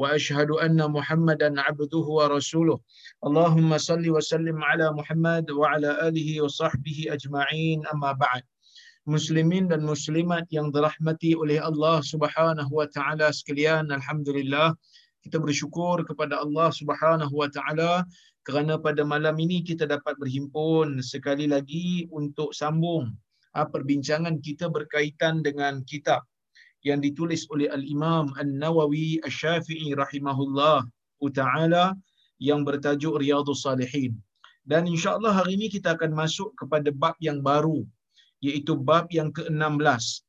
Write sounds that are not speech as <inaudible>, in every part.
واشهد ان محمدا عبده ورسوله اللهم صل وسلم على محمد وعلى اله وصحبه اجمعين اما بعد muslimin dan muslimat yang dirahmati oleh Allah Subhanahu wa taala sekalian alhamdulillah kita bersyukur kepada Allah Subhanahu wa taala kerana pada malam ini kita dapat berhimpun sekali lagi untuk sambung ah, perbincangan kita berkaitan dengan kitab yang ditulis oleh Al-Imam An-Nawawi Asy-Syafi'i rahimahullah taala yang bertajuk Riyadhus Salihin. Dan insya-Allah hari ini kita akan masuk kepada bab yang baru iaitu bab yang ke-16.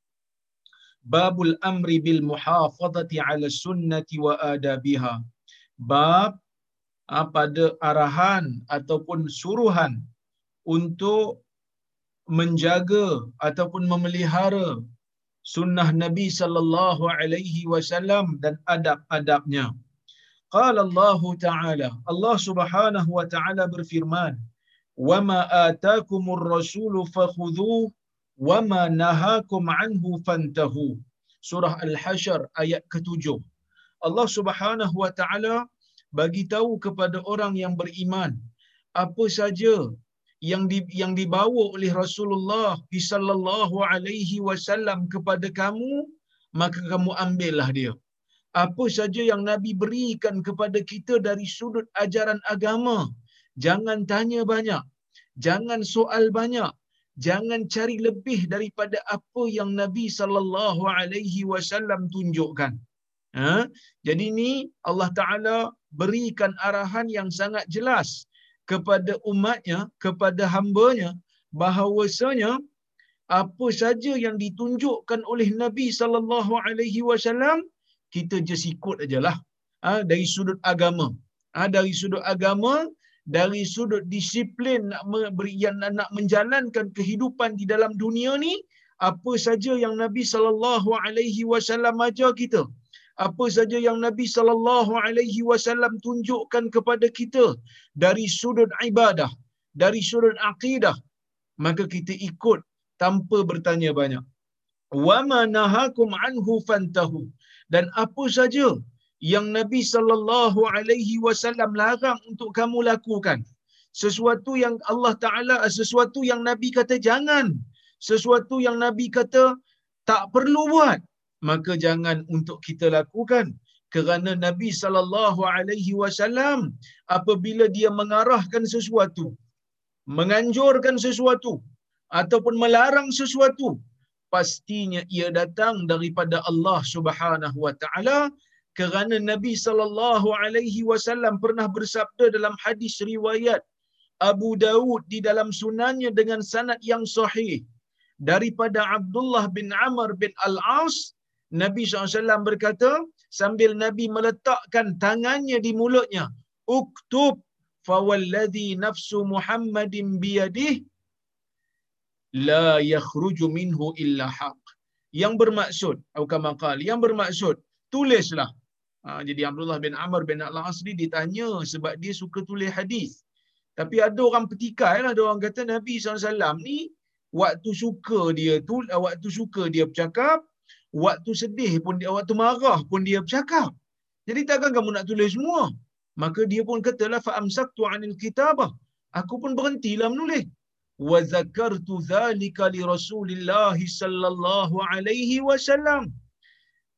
Babul amri bil muhafazati 'ala sunnati wa adabiha. Bab ah, pada arahan ataupun suruhan untuk menjaga ataupun memelihara sunnah Nabi sallallahu alaihi wasallam dan adab-adabnya. Qala Allah Ta'ala, Allah Subhanahu wa Ta'ala berfirman, "Wa ma ataakumur rasulu fakhudhuhu wa ma nahakum anhu fantahu." Surah Al-Hasyr ayat ke-7. Allah Subhanahu wa Ta'ala bagi tahu kepada orang yang beriman apa saja yang di, yang dibawa oleh Rasulullah sallallahu alaihi wasallam kepada kamu maka kamu ambillah dia. Apa saja yang nabi berikan kepada kita dari sudut ajaran agama jangan tanya banyak jangan soal banyak jangan cari lebih daripada apa yang nabi sallallahu alaihi wasallam tunjukkan. Ha? Jadi ini Allah taala berikan arahan yang sangat jelas kepada umatnya, kepada hambanya, bahawasanya apa saja yang ditunjukkan oleh Nabi sallallahu alaihi wasallam kita just ikut ajalah ha, dari sudut agama. Ha, dari sudut agama, dari sudut disiplin nak yang nak menjalankan kehidupan di dalam dunia ni, apa saja yang Nabi sallallahu alaihi wasallam ajar kita, apa saja yang Nabi sallallahu alaihi wasallam tunjukkan kepada kita dari sudut ibadah, dari sudut akidah, maka kita ikut tanpa bertanya banyak. Wa ma nahakum anhu fantahu. Dan apa saja yang Nabi sallallahu alaihi wasallam larang untuk kamu lakukan, sesuatu yang Allah Taala sesuatu yang Nabi kata jangan, sesuatu yang Nabi kata tak perlu buat, maka jangan untuk kita lakukan. Kerana Nabi sallallahu alaihi wasallam apabila dia mengarahkan sesuatu menganjurkan sesuatu ataupun melarang sesuatu pastinya ia datang daripada Allah Subhanahu wa taala. Kerana Nabi sallallahu alaihi wasallam pernah bersabda dalam hadis riwayat Abu Dawud di dalam sunannya dengan sanad yang sahih daripada Abdullah bin Amr bin Al-As Nabi SAW berkata sambil Nabi meletakkan tangannya di mulutnya uktub fawalladhi nafsu Muhammadin biyadih la yakhruju minhu illa haq. Yang bermaksud kama yang bermaksud tulislah. Ha, jadi Abdullah bin Amr bin Al-Asri ditanya sebab dia suka tulis hadis. Tapi ada orang petikai lah ada orang kata Nabi SAW ni waktu suka dia tu waktu suka dia bercakap waktu sedih pun dia waktu marah pun dia bercakap. Jadi takkan kamu nak tulis semua? Maka dia pun katalah fa amsaktu anil kitabah. Aku pun berhentilah menulis. Wa zakartu dhalika li Rasulillah sallallahu alaihi wasallam.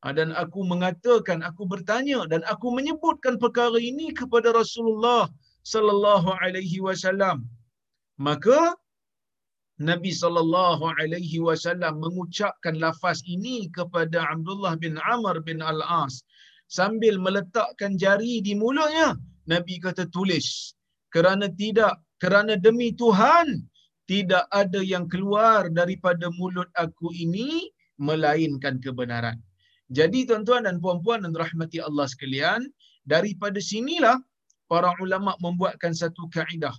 Ha, dan aku mengatakan, aku bertanya dan aku menyebutkan perkara ini kepada Rasulullah sallallahu alaihi wasallam. Maka Nabi sallallahu alaihi wasallam mengucapkan lafaz ini kepada Abdullah bin Amr bin Al-As sambil meletakkan jari di mulutnya. Nabi kata tulis kerana tidak kerana demi Tuhan tidak ada yang keluar daripada mulut aku ini melainkan kebenaran. Jadi tuan-tuan dan puan-puan dan rahmati Allah sekalian, daripada sinilah para ulama membuatkan satu kaedah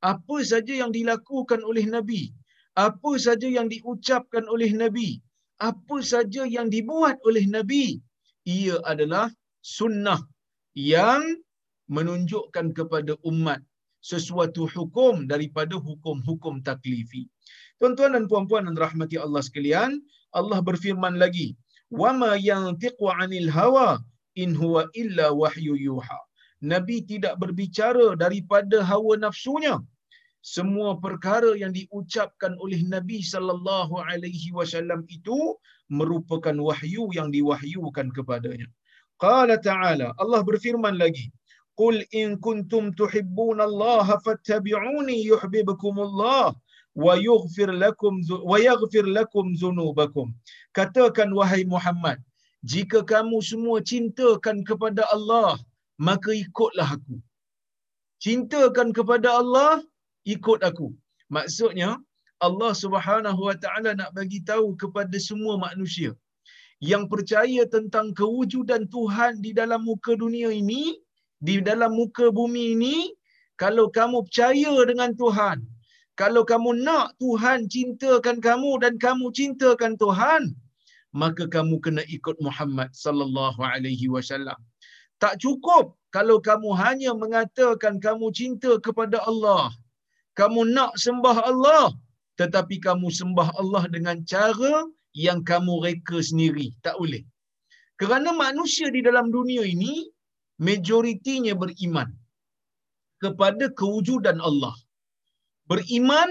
apa saja yang dilakukan oleh Nabi, apa saja yang diucapkan oleh Nabi, apa saja yang dibuat oleh Nabi, ia adalah sunnah yang menunjukkan kepada umat sesuatu hukum daripada hukum-hukum taklifi. Tuan-tuan dan puan-puan yang rahmati Allah sekalian, Allah berfirman lagi, "Wa ma yantiqu 'anil hawa in huwa illa wahyu yuha." Nabi tidak berbicara daripada hawa nafsunya. Semua perkara yang diucapkan oleh Nabi sallallahu alaihi wasallam itu merupakan wahyu yang diwahyukan kepadanya. Qala ta'ala, Allah berfirman lagi, "Qul in kuntum tuhibbuna Allah fattabi'uni yuhibbukumullah wa yughfir lakum wa yaghfir lakum dhunubakum." Katakan wahai Muhammad, jika kamu semua cintakan kepada Allah, maka ikutlah aku. Cintakan kepada Allah, ikut aku. Maksudnya, Allah Subhanahu Wa Taala nak bagi tahu kepada semua manusia yang percaya tentang kewujudan Tuhan di dalam muka dunia ini, di dalam muka bumi ini, kalau kamu percaya dengan Tuhan, kalau kamu nak Tuhan cintakan kamu dan kamu cintakan Tuhan, maka kamu kena ikut Muhammad sallallahu alaihi wasallam. Tak cukup kalau kamu hanya mengatakan kamu cinta kepada Allah. Kamu nak sembah Allah, tetapi kamu sembah Allah dengan cara yang kamu reka sendiri. Tak boleh. Kerana manusia di dalam dunia ini, majoritinya beriman kepada kewujudan Allah. Beriman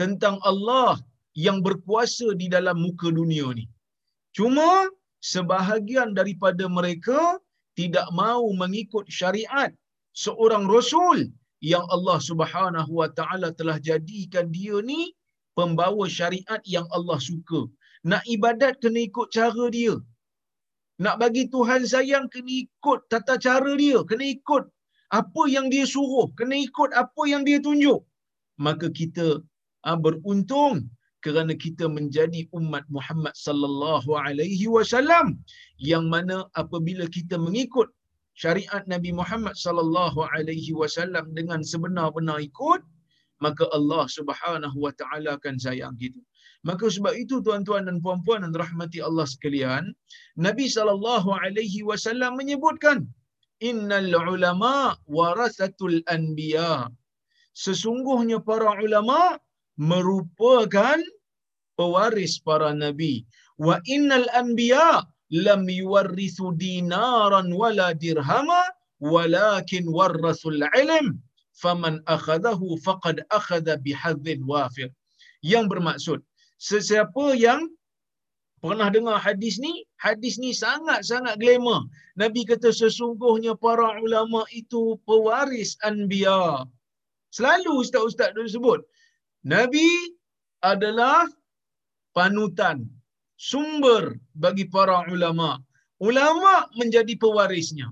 tentang Allah yang berkuasa di dalam muka dunia ni. Cuma sebahagian daripada mereka tidak mau mengikut syariat seorang rasul yang Allah Subhanahu wa taala telah jadikan dia ni pembawa syariat yang Allah suka. Nak ibadat kena ikut cara dia. Nak bagi Tuhan sayang kena ikut tata cara dia, kena ikut apa yang dia suruh, kena ikut apa yang dia tunjuk. Maka kita ha, beruntung kerana kita menjadi umat Muhammad sallallahu alaihi wasallam yang mana apabila kita mengikut syariat Nabi Muhammad sallallahu alaihi wasallam dengan sebenar-benar ikut maka Allah Subhanahu wa taala akan sayang kita. Maka sebab itu tuan-tuan dan puan-puan dan rahmati Allah sekalian, Nabi sallallahu alaihi wasallam menyebutkan innal ulama warasatul anbiya. Sesungguhnya para ulama merupakan pewaris para nabi. Wa innal anbiya lam yuwarrithu dinaran wala dirhama walakin warrasul ilm faman akhadahu faqad akhadha bihadzin wafir. Yang bermaksud sesiapa yang pernah dengar hadis ni, hadis ni sangat-sangat glamour. Nabi kata sesungguhnya para ulama itu pewaris anbiya. Selalu ustaz-ustaz tu sebut. Nabi adalah panutan, sumber bagi para ulama. Ulama menjadi pewarisnya.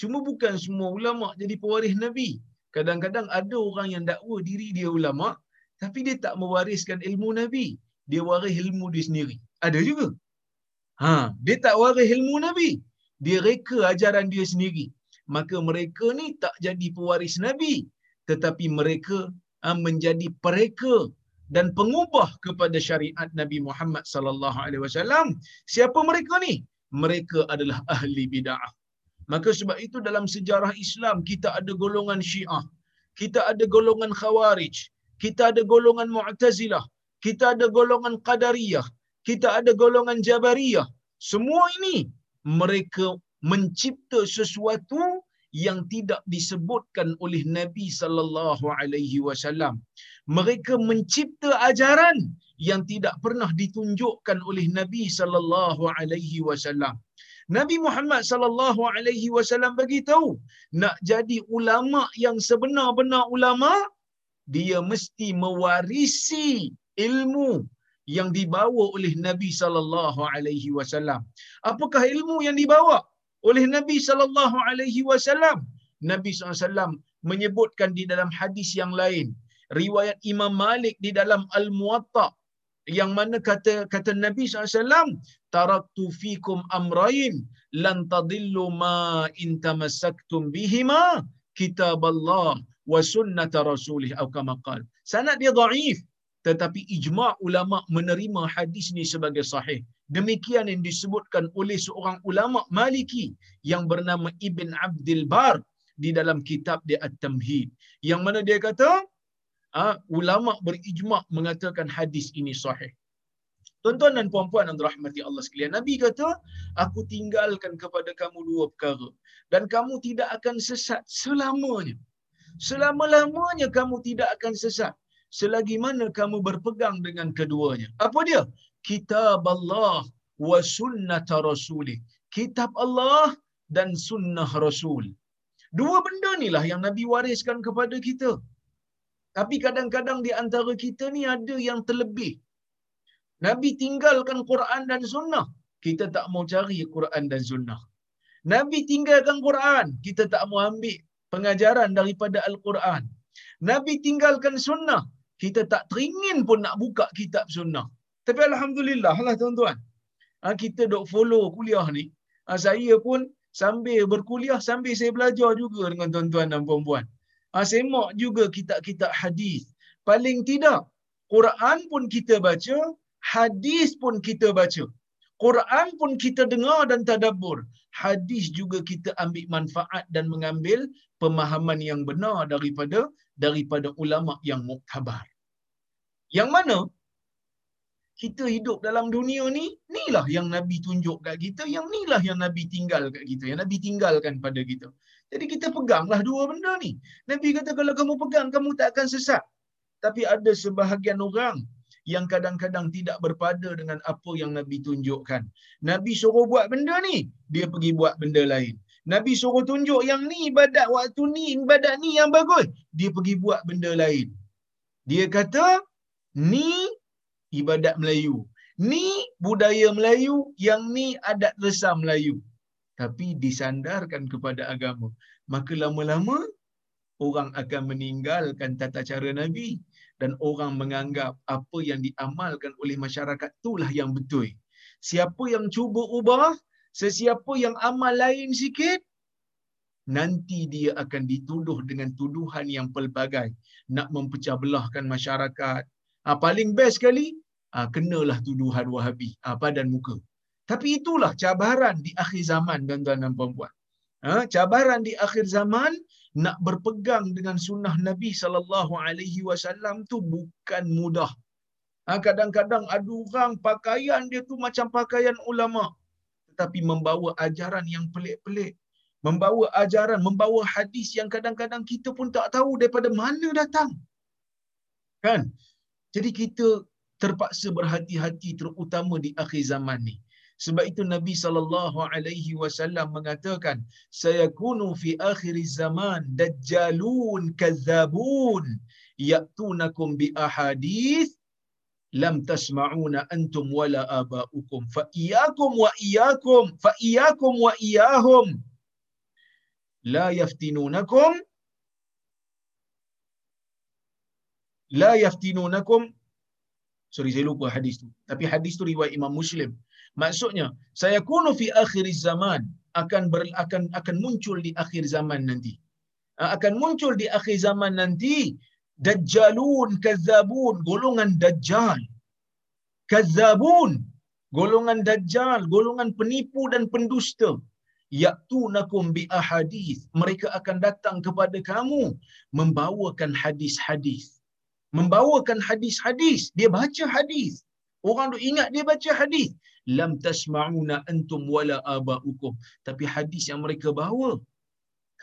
Cuma bukan semua ulama jadi pewaris Nabi. Kadang-kadang ada orang yang dakwa diri dia ulama, tapi dia tak mewariskan ilmu Nabi. Dia waris ilmu dia sendiri. Ada juga. Ha, dia tak waris ilmu Nabi. Dia reka ajaran dia sendiri. Maka mereka ni tak jadi pewaris Nabi. Tetapi mereka ha, menjadi pereka dan pengubah kepada syariat Nabi Muhammad sallallahu alaihi wasallam. Siapa mereka ni? Mereka adalah ahli bid'ah. Maka sebab itu dalam sejarah Islam kita ada golongan Syiah, kita ada golongan Khawarij, kita ada golongan Mu'tazilah, kita ada golongan Qadariyah, kita ada golongan Jabariyah. Semua ini mereka mencipta sesuatu yang tidak disebutkan oleh Nabi sallallahu alaihi wasallam. Mereka mencipta ajaran yang tidak pernah ditunjukkan oleh Nabi sallallahu alaihi wasallam. Nabi Muhammad sallallahu alaihi wasallam bagi tahu, nak jadi ulama yang sebenar-benar ulama, dia mesti mewarisi ilmu yang dibawa oleh Nabi sallallahu alaihi wasallam. Apakah ilmu yang dibawa oleh Nabi sallallahu alaihi wasallam? Nabi wasallam menyebutkan di dalam hadis yang lain, riwayat Imam Malik di dalam Al-Muwatta yang mana kata kata Nabi SAW taraktu fikum amrain lan tadillu ma in tamassaktum bihima kitab Allah wa sunnata rasulih atau kama qala. Sanad dia dhaif tetapi ijma' ulama menerima hadis ni sebagai sahih. Demikian yang disebutkan oleh seorang ulama Maliki yang bernama Ibn Abdul Bar di dalam kitab dia At-Tamhid. Yang mana dia kata, ha, ulama berijma' mengatakan hadis ini sahih. Tuan-tuan dan puan-puan yang dirahmati Allah sekalian, Nabi kata, aku tinggalkan kepada kamu dua perkara dan kamu tidak akan sesat selamanya. Selama-lamanya kamu tidak akan sesat selagi mana kamu berpegang dengan keduanya. Apa dia? Kitab Allah wa sunnata rasulih. Kitab Allah dan sunnah Rasul. Dua benda ni lah yang Nabi wariskan kepada kita. Tapi kadang-kadang di antara kita ni ada yang terlebih. Nabi tinggalkan Quran dan sunnah. Kita tak mau cari Quran dan sunnah. Nabi tinggalkan Quran. Kita tak mau ambil pengajaran daripada Al-Quran. Nabi tinggalkan sunnah. Kita tak teringin pun nak buka kitab sunnah. Tapi Alhamdulillah lah tuan-tuan. Ha, kita dok follow kuliah ni. Ha, saya pun sambil berkuliah, sambil saya belajar juga dengan tuan-tuan dan puan-puan. Ha, semak juga kitab-kitab hadis. Paling tidak, Quran pun kita baca, hadis pun kita baca. Quran pun kita dengar dan tadabbur. Hadis juga kita ambil manfaat dan mengambil pemahaman yang benar daripada daripada ulama yang muktabar. Yang mana kita hidup dalam dunia ni, inilah yang Nabi tunjuk kat kita, yang inilah yang Nabi tinggal kat kita, yang Nabi tinggalkan pada kita. Jadi kita peganglah dua benda ni. Nabi kata kalau kamu pegang, kamu tak akan sesat. Tapi ada sebahagian orang yang kadang-kadang tidak berpada dengan apa yang Nabi tunjukkan. Nabi suruh buat benda ni, dia pergi buat benda lain. Nabi suruh tunjuk yang ni ibadat waktu ni, ibadat ni yang bagus. Dia pergi buat benda lain. Dia kata, ni ibadat Melayu. Ni budaya Melayu, yang ni adat resam Melayu. Tapi disandarkan kepada agama. Maka lama-lama, orang akan meninggalkan tata cara Nabi. Dan orang menganggap apa yang diamalkan oleh masyarakat itulah yang betul. Siapa yang cuba ubah, sesiapa yang amal lain sikit, nanti dia akan dituduh dengan tuduhan yang pelbagai. Nak mempecah belahkan masyarakat. Ha, paling best sekali, ha, kenalah tuduhan wahabi ha, padan muka. Tapi itulah cabaran di akhir zaman, tuan-tuan dan puan-puan. Ha, cabaran di akhir zaman, nak berpegang dengan sunnah Nabi sallallahu alaihi wasallam tu bukan mudah. Ha, kadang-kadang ada orang pakaian dia tu macam pakaian ulama. Tetapi membawa ajaran yang pelik-pelik. Membawa ajaran membawa hadis yang kadang-kadang kita pun tak tahu daripada mana datang. Kan? Jadi kita terpaksa berhati-hati terutama di akhir zaman ni sebab itu Nabi sallallahu alaihi wasallam mengatakan sayakunu fi akhir zaman dajjalun kadzabun ya'tunakum bi ahadith lam tasma'una antum wala aba'ukum. Fa iyyakum wa iyyakum fa iyyakum wa iyyahum. La yaftinunakum la yaftinunakum. Sorry saya lupa hadis tu. Tapi hadis tu riwayat Imam Muslim maksudnya saya kunu fi akhir zaman akan ber, akan akan muncul di akhir zaman nanti. Akan muncul di akhir zaman nanti dajjalun kazzabun golongan dajjal. Kazzabun golongan dajjal golongan penipu dan pendusta. Ya'tunakum bi ahadith. Mereka akan datang kepada kamu membawakan hadis-hadis. Membawakan hadis-hadis. Dia baca hadis. Orang tu ingat dia baca hadis lam tasma'una antum wala aba'ukum. Tapi hadis yang mereka bawa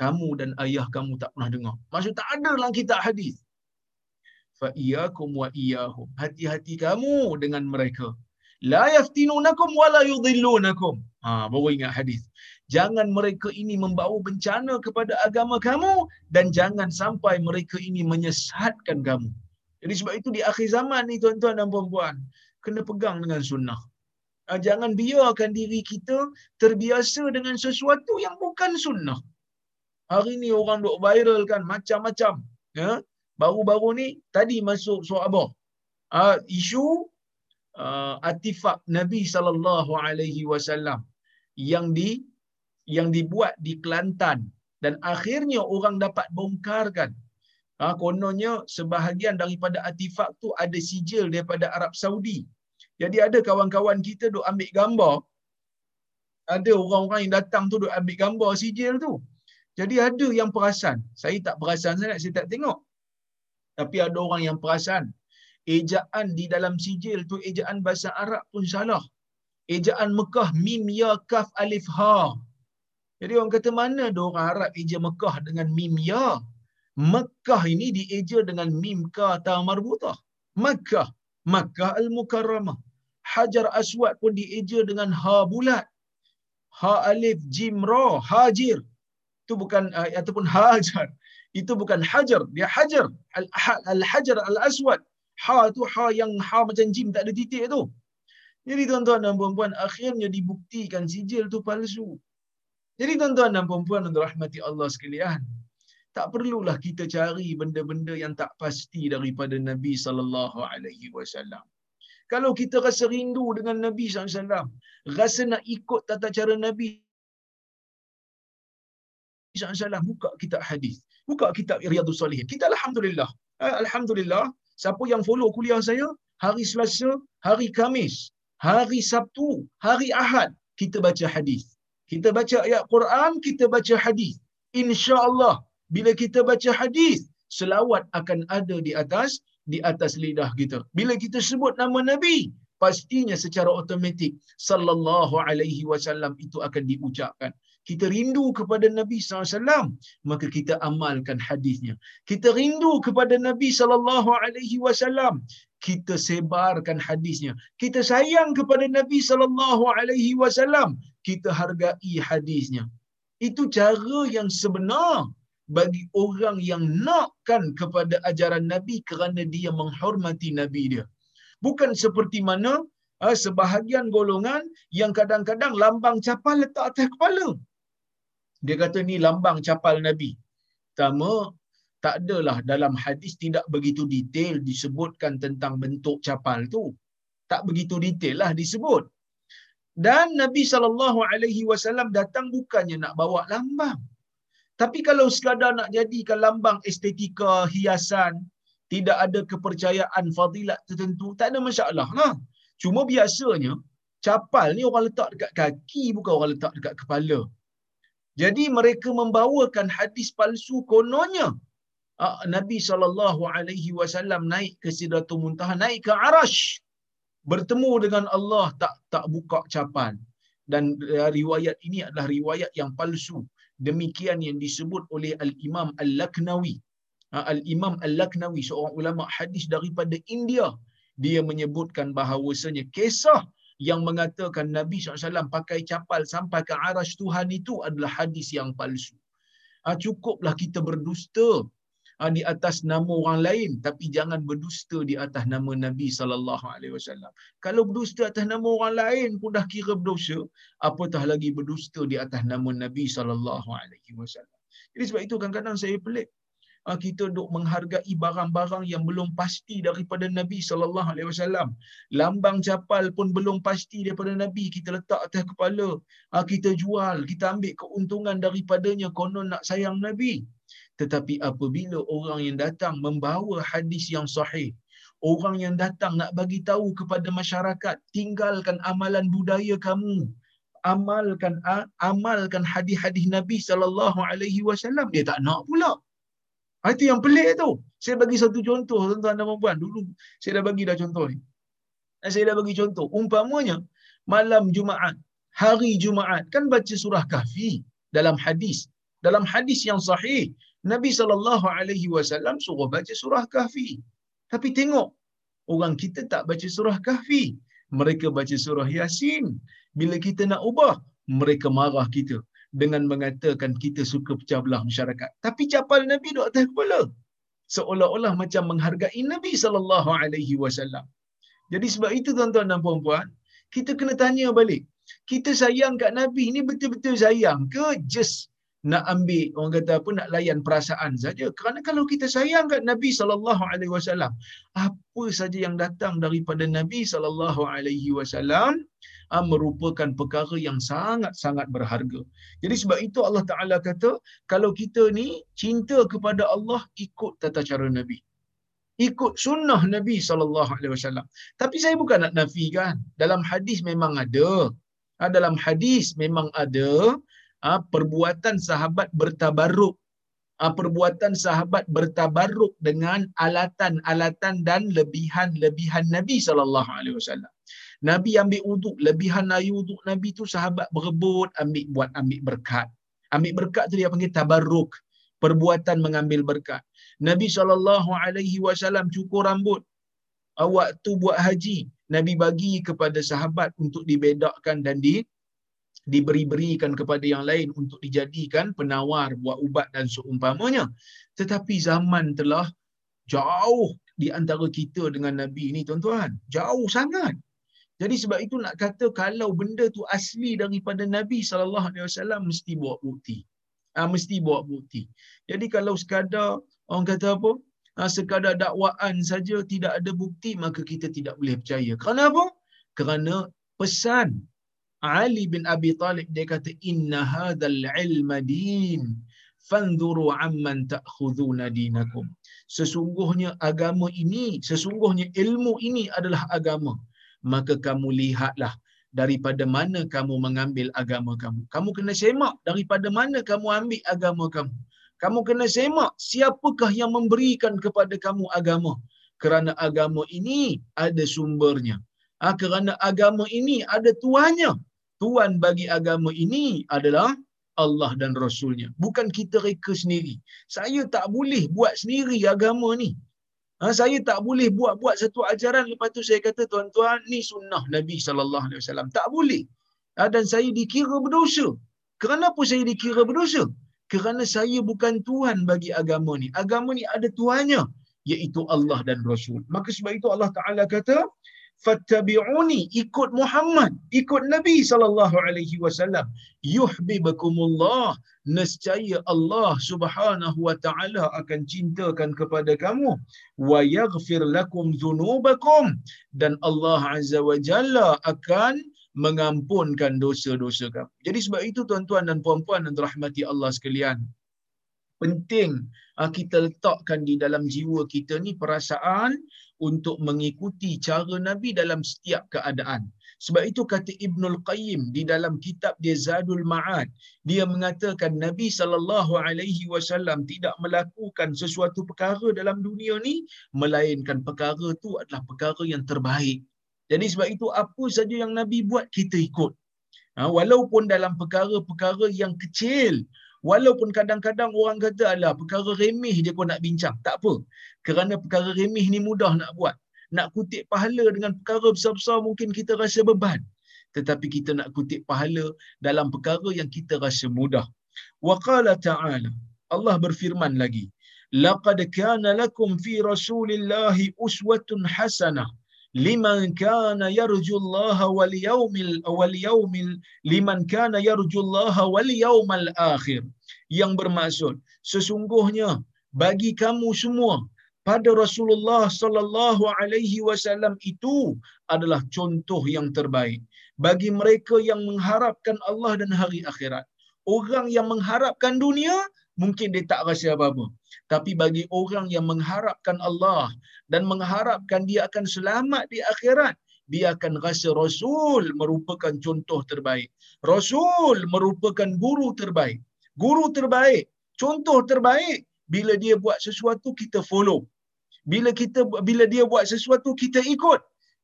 kamu dan ayah kamu tak pernah dengar. Maksud tak ada dalam kitab hadis. Fa iyyakum wa iyyahum. Hati-hati kamu dengan mereka. La yaftinunakum wa la yudhillunakum. Ha baru ingat hadis. Jangan mereka ini membawa bencana kepada agama kamu dan jangan sampai mereka ini menyesatkan kamu. Jadi sebab itu di akhir zaman ni tuan-tuan dan puan-puan kena pegang dengan sunnah jangan biarkan diri kita terbiasa dengan sesuatu yang bukan sunnah hari ni orang duk viral kan macam-macam ya baru-baru ni tadi masuk surah Abah. Uh, isu uh, artifak Nabi sallallahu alaihi wasallam yang di yang dibuat di Kelantan dan akhirnya orang dapat bongkarkan Ha, kononnya sebahagian daripada artifak tu ada sijil daripada Arab Saudi. Jadi ada kawan-kawan kita duk ambil gambar. Ada orang-orang yang datang tu duk ambil gambar sijil tu. Jadi ada yang perasan. Saya tak perasan sangat, saya tak tengok. Tapi ada orang yang perasan. Ejaan di dalam sijil tu, ejaan bahasa Arab pun salah. Ejaan Mekah, mim, ya, kaf, alif, ha. Jadi orang kata mana ada orang Arab eja Mekah dengan mim, ya. Mekah ini dieja dengan mim, ka, ta, marbutah. Mekah. Mekah al-Mukarramah. Hajar Aswad pun dieja dengan ha bulat. Ha alif, jim, ra, hajir. Itu bukan uh, ataupun hajar. Itu bukan hajar. Dia hajar. Al al hajar al aswad ha tu ha yang ha macam jim tak ada titik tu. Jadi tuan-tuan dan puan-puan akhirnya dibuktikan sijil tu palsu. Jadi tuan-tuan dan puan-puan yang dirahmati Allah sekalian tak perlulah kita cari benda-benda yang tak pasti daripada Nabi sallallahu alaihi wasallam kalau kita rasa rindu dengan Nabi SAW, rasa nak ikut tata cara Nabi SAW buka kitab hadis. Buka kitab Riyadhus Salihin. Kita Alhamdulillah. Eh, Alhamdulillah. Siapa yang follow kuliah saya, hari Selasa, hari Kamis, hari Sabtu, hari Ahad, kita baca hadis. Kita baca ayat Quran, kita baca hadis. InsyaAllah, bila kita baca hadis, selawat akan ada di atas di atas lidah kita. Bila kita sebut nama Nabi, pastinya secara automatik sallallahu alaihi wasallam itu akan diucapkan kita rindu kepada Nabi SAW, maka kita amalkan hadisnya. Kita rindu kepada Nabi SAW, kita sebarkan hadisnya. Kita sayang kepada Nabi SAW, kita hargai hadisnya. Itu cara yang sebenar bagi orang yang nakkan kepada ajaran Nabi kerana dia menghormati Nabi dia. Bukan seperti mana uh, sebahagian golongan yang kadang-kadang lambang capal letak atas kepala. Dia kata ni lambang capal Nabi. Pertama, tak adalah dalam hadis tidak begitu detail disebutkan tentang bentuk capal tu. Tak begitu detail lah disebut. Dan Nabi SAW datang bukannya nak bawa lambang. Tapi kalau sekadar nak jadikan lambang estetika, hiasan, tidak ada kepercayaan fadilat tertentu, tak ada masalah lah. Cuma biasanya, capal ni orang letak dekat kaki, bukan orang letak dekat kepala. Jadi mereka membawakan hadis palsu kononnya ah, Nabi saw naik ke Sidratul Muntaha, naik ke Arash, bertemu dengan Allah tak tak buka capan. Dan uh, riwayat ini adalah riwayat yang palsu. Demikian yang disebut oleh Al Imam Al Laknawi. Ah, Al Imam Al Laknawi seorang ulama hadis daripada India. Dia menyebutkan bahawasanya kisah yang mengatakan Nabi SAW pakai capal sampai ke arash Tuhan itu adalah hadis yang palsu. Ha, cukuplah kita berdusta ha, di atas nama orang lain tapi jangan berdusta di atas nama Nabi sallallahu alaihi wasallam. Kalau berdusta atas nama orang lain pun dah kira berdosa, apatah lagi berdusta di atas nama Nabi sallallahu alaihi wasallam. Jadi sebab itu kadang-kadang saya pelik Ah, kita duk menghargai barang-barang yang belum pasti daripada Nabi sallallahu alaihi wasallam. Lambang capal pun belum pasti daripada Nabi, kita letak atas kepala. Ah, kita jual, kita ambil keuntungan daripadanya konon nak sayang Nabi. Tetapi apabila orang yang datang membawa hadis yang sahih, orang yang datang nak bagi tahu kepada masyarakat, tinggalkan amalan budaya kamu, amalkan amalkan hadis-hadis Nabi sallallahu alaihi wasallam dia tak nak pula. Ha, itu yang pelik tu. Saya bagi satu contoh tuan-tuan dan puan Dulu saya dah bagi dah contoh ni. Dan saya dah bagi contoh. Umpamanya malam Jumaat, hari Jumaat kan baca surah Kahfi dalam hadis. Dalam hadis yang sahih, Nabi sallallahu alaihi wasallam suruh baca surah Kahfi. Tapi tengok orang kita tak baca surah Kahfi. Mereka baca surah Yasin. Bila kita nak ubah, mereka marah kita dengan mengatakan kita suka pecah belah masyarakat. Tapi capal Nabi duduk atas kepala. Seolah-olah macam menghargai Nabi sallallahu alaihi wasallam. Jadi sebab itu tuan-tuan dan puan-puan, kita kena tanya balik. Kita sayang kat Nabi ni betul-betul sayang ke just nak ambil orang kata apa nak layan perasaan saja kerana kalau kita sayang kat Nabi sallallahu alaihi wasallam apa saja yang datang daripada Nabi sallallahu alaihi wasallam ah, merupakan perkara yang sangat-sangat berharga. Jadi sebab itu Allah Taala kata kalau kita ni cinta kepada Allah ikut tata cara Nabi. Ikut sunnah Nabi sallallahu alaihi wasallam. Tapi saya bukan nak nafikan. Dalam hadis memang ada. Ah, dalam hadis memang ada ha, perbuatan sahabat bertabaruk ha, perbuatan sahabat bertabaruk dengan alatan-alatan dan lebihan-lebihan Nabi sallallahu alaihi wasallam. Nabi ambil wuduk, lebihan air wuduk Nabi tu sahabat berebut ambil buat ambil berkat. Ambil berkat tu dia panggil tabarruk, perbuatan mengambil berkat. Nabi sallallahu alaihi wasallam cukur rambut. Waktu buat haji, Nabi bagi kepada sahabat untuk dibedakkan dan di diberi-berikan kepada yang lain untuk dijadikan penawar buat ubat dan seumpamanya. Tetapi zaman telah jauh di antara kita dengan Nabi ini tuan-tuan. Jauh sangat. Jadi sebab itu nak kata kalau benda tu asli daripada Nabi sallallahu alaihi wasallam mesti bawa bukti. Ha, mesti bawa bukti. Jadi kalau sekadar orang kata apa? Ha, sekadar dakwaan saja tidak ada bukti maka kita tidak boleh percaya. Kerana apa? Kerana pesan Ali bin Abi Talib dia kata inna hadzal ilma din. Fanzuru amman ta'khuduna dinakum. Sesungguhnya agama ini sesungguhnya ilmu ini adalah agama. Maka kamu lihatlah daripada mana kamu mengambil agama kamu. Kamu kena semak daripada mana kamu ambil agama kamu. Kamu kena semak siapakah yang memberikan kepada kamu agama. Kerana agama ini ada sumbernya ha, kerana agama ini ada tuannya tuan bagi agama ini adalah Allah dan Rasulnya. Bukan kita reka sendiri. Saya tak boleh buat sendiri agama ni. Ha, saya tak boleh buat-buat satu ajaran lepas tu saya kata tuan-tuan ni sunnah Nabi wasallam. Tak boleh. Ha, dan saya dikira berdosa. Kenapa saya dikira berdosa? Kerana saya bukan tuan bagi agama ni. Agama ni ada tuannya iaitu Allah dan Rasul. Maka sebab itu Allah Taala kata fattabi'uni ikut Muhammad ikut Nabi sallallahu alaihi wasallam yuhibbukumullah nescaya Allah Subhanahu wa taala akan cintakan kepada kamu wa yaghfir lakum dzunubakum dan Allah azza wa jalla akan mengampunkan dosa-dosa kamu. Jadi sebab itu tuan-tuan dan puan-puan yang dirahmati Allah sekalian, penting ah, kita letakkan di dalam jiwa kita ni perasaan untuk mengikuti cara Nabi dalam setiap keadaan. Sebab itu kata Ibnul Qayyim di dalam kitab dia Zadul Ma'ad, dia mengatakan Nabi sallallahu alaihi wasallam tidak melakukan sesuatu perkara dalam dunia ni melainkan perkara tu adalah perkara yang terbaik. Jadi sebab itu apa saja yang Nabi buat kita ikut. Ha, walaupun dalam perkara-perkara yang kecil, Walaupun kadang-kadang orang kata alah perkara remeh je kau nak bincang. Tak apa. Kerana perkara remeh ni mudah nak buat. Nak kutip pahala dengan perkara besar-besar mungkin kita rasa beban. Tetapi kita nak kutip pahala dalam perkara yang kita rasa mudah. Wa qala ta'ala. Allah berfirman lagi. Laqad kana lakum fi rasulillahi uswatun hasanah liman kana yarjullaha wal yaumil wal yaumil liman kana yarjullaha wal yaumal akhir yang bermaksud sesungguhnya bagi kamu semua pada Rasulullah sallallahu alaihi wasallam itu adalah contoh yang terbaik bagi mereka yang mengharapkan Allah dan hari akhirat orang yang mengharapkan dunia mungkin dia tak rasa apa-apa tapi bagi orang yang mengharapkan Allah dan mengharapkan dia akan selamat di akhirat, dia akan rasa Rasul merupakan contoh terbaik. Rasul merupakan guru terbaik. Guru terbaik, contoh terbaik bila dia buat sesuatu kita follow. Bila kita bila dia buat sesuatu kita ikut.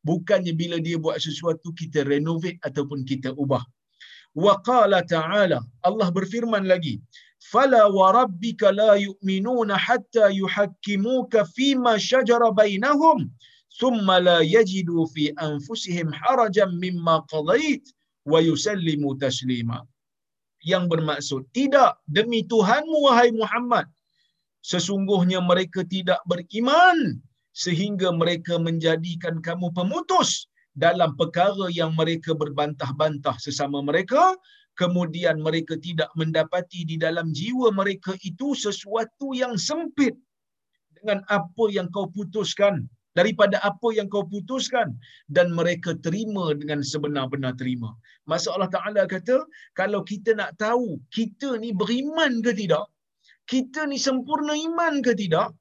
Bukannya bila dia buat sesuatu kita renovate ataupun kita ubah. Wa qala ta'ala Allah berfirman lagi فلا وربك لا يؤمنون حتى يحكموك فيما شجر بينهم ثم لا يجدوا في أنفسهم حرجا مما قضيت ويسلموا تسليما yang bermaksud tidak demi Tuhanmu wahai Muhammad sesungguhnya mereka tidak beriman sehingga mereka menjadikan kamu pemutus dalam perkara yang mereka berbantah-bantah sesama mereka. Kemudian mereka tidak mendapati di dalam jiwa mereka itu sesuatu yang sempit dengan apa yang kau putuskan daripada apa yang kau putuskan dan mereka terima dengan sebenar-benar terima. Masa Allah Taala kata, kalau kita nak tahu kita ni beriman ke tidak, kita ni sempurna iman ke tidak,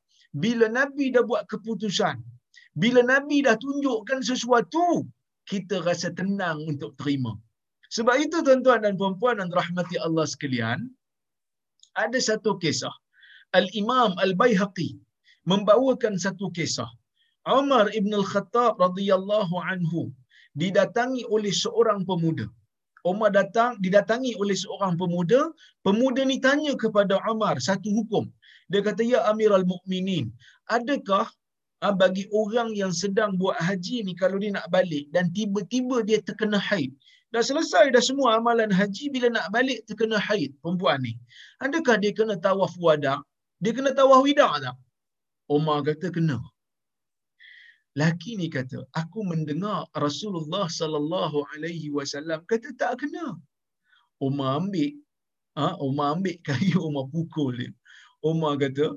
bila Nabi dah buat keputusan, bila Nabi dah tunjukkan sesuatu, kita rasa tenang untuk terima. Sebab itu tuan-tuan dan puan-puan dan rahmati Allah sekalian, ada satu kisah. Al-Imam Al-Bayhaqi membawakan satu kisah. Umar ibn al-Khattab radhiyallahu anhu didatangi oleh seorang pemuda. Umar datang didatangi oleh seorang pemuda. Pemuda ni tanya kepada Umar satu hukum. Dia kata, Ya Amirul Mukminin, adakah ah, bagi orang yang sedang buat haji ni kalau dia nak balik dan tiba-tiba dia terkena haid. Dah selesai dah semua amalan haji bila nak balik terkena haid perempuan ni. Adakah dia kena tawaf wada? Dia kena tawaf wida tak? Umar kata kena. Laki ni kata, aku mendengar Rasulullah sallallahu alaihi wasallam kata tak kena. Umar ambil ha, Umar ambil <laughs> kayu Umar pukul dia. Umar kata,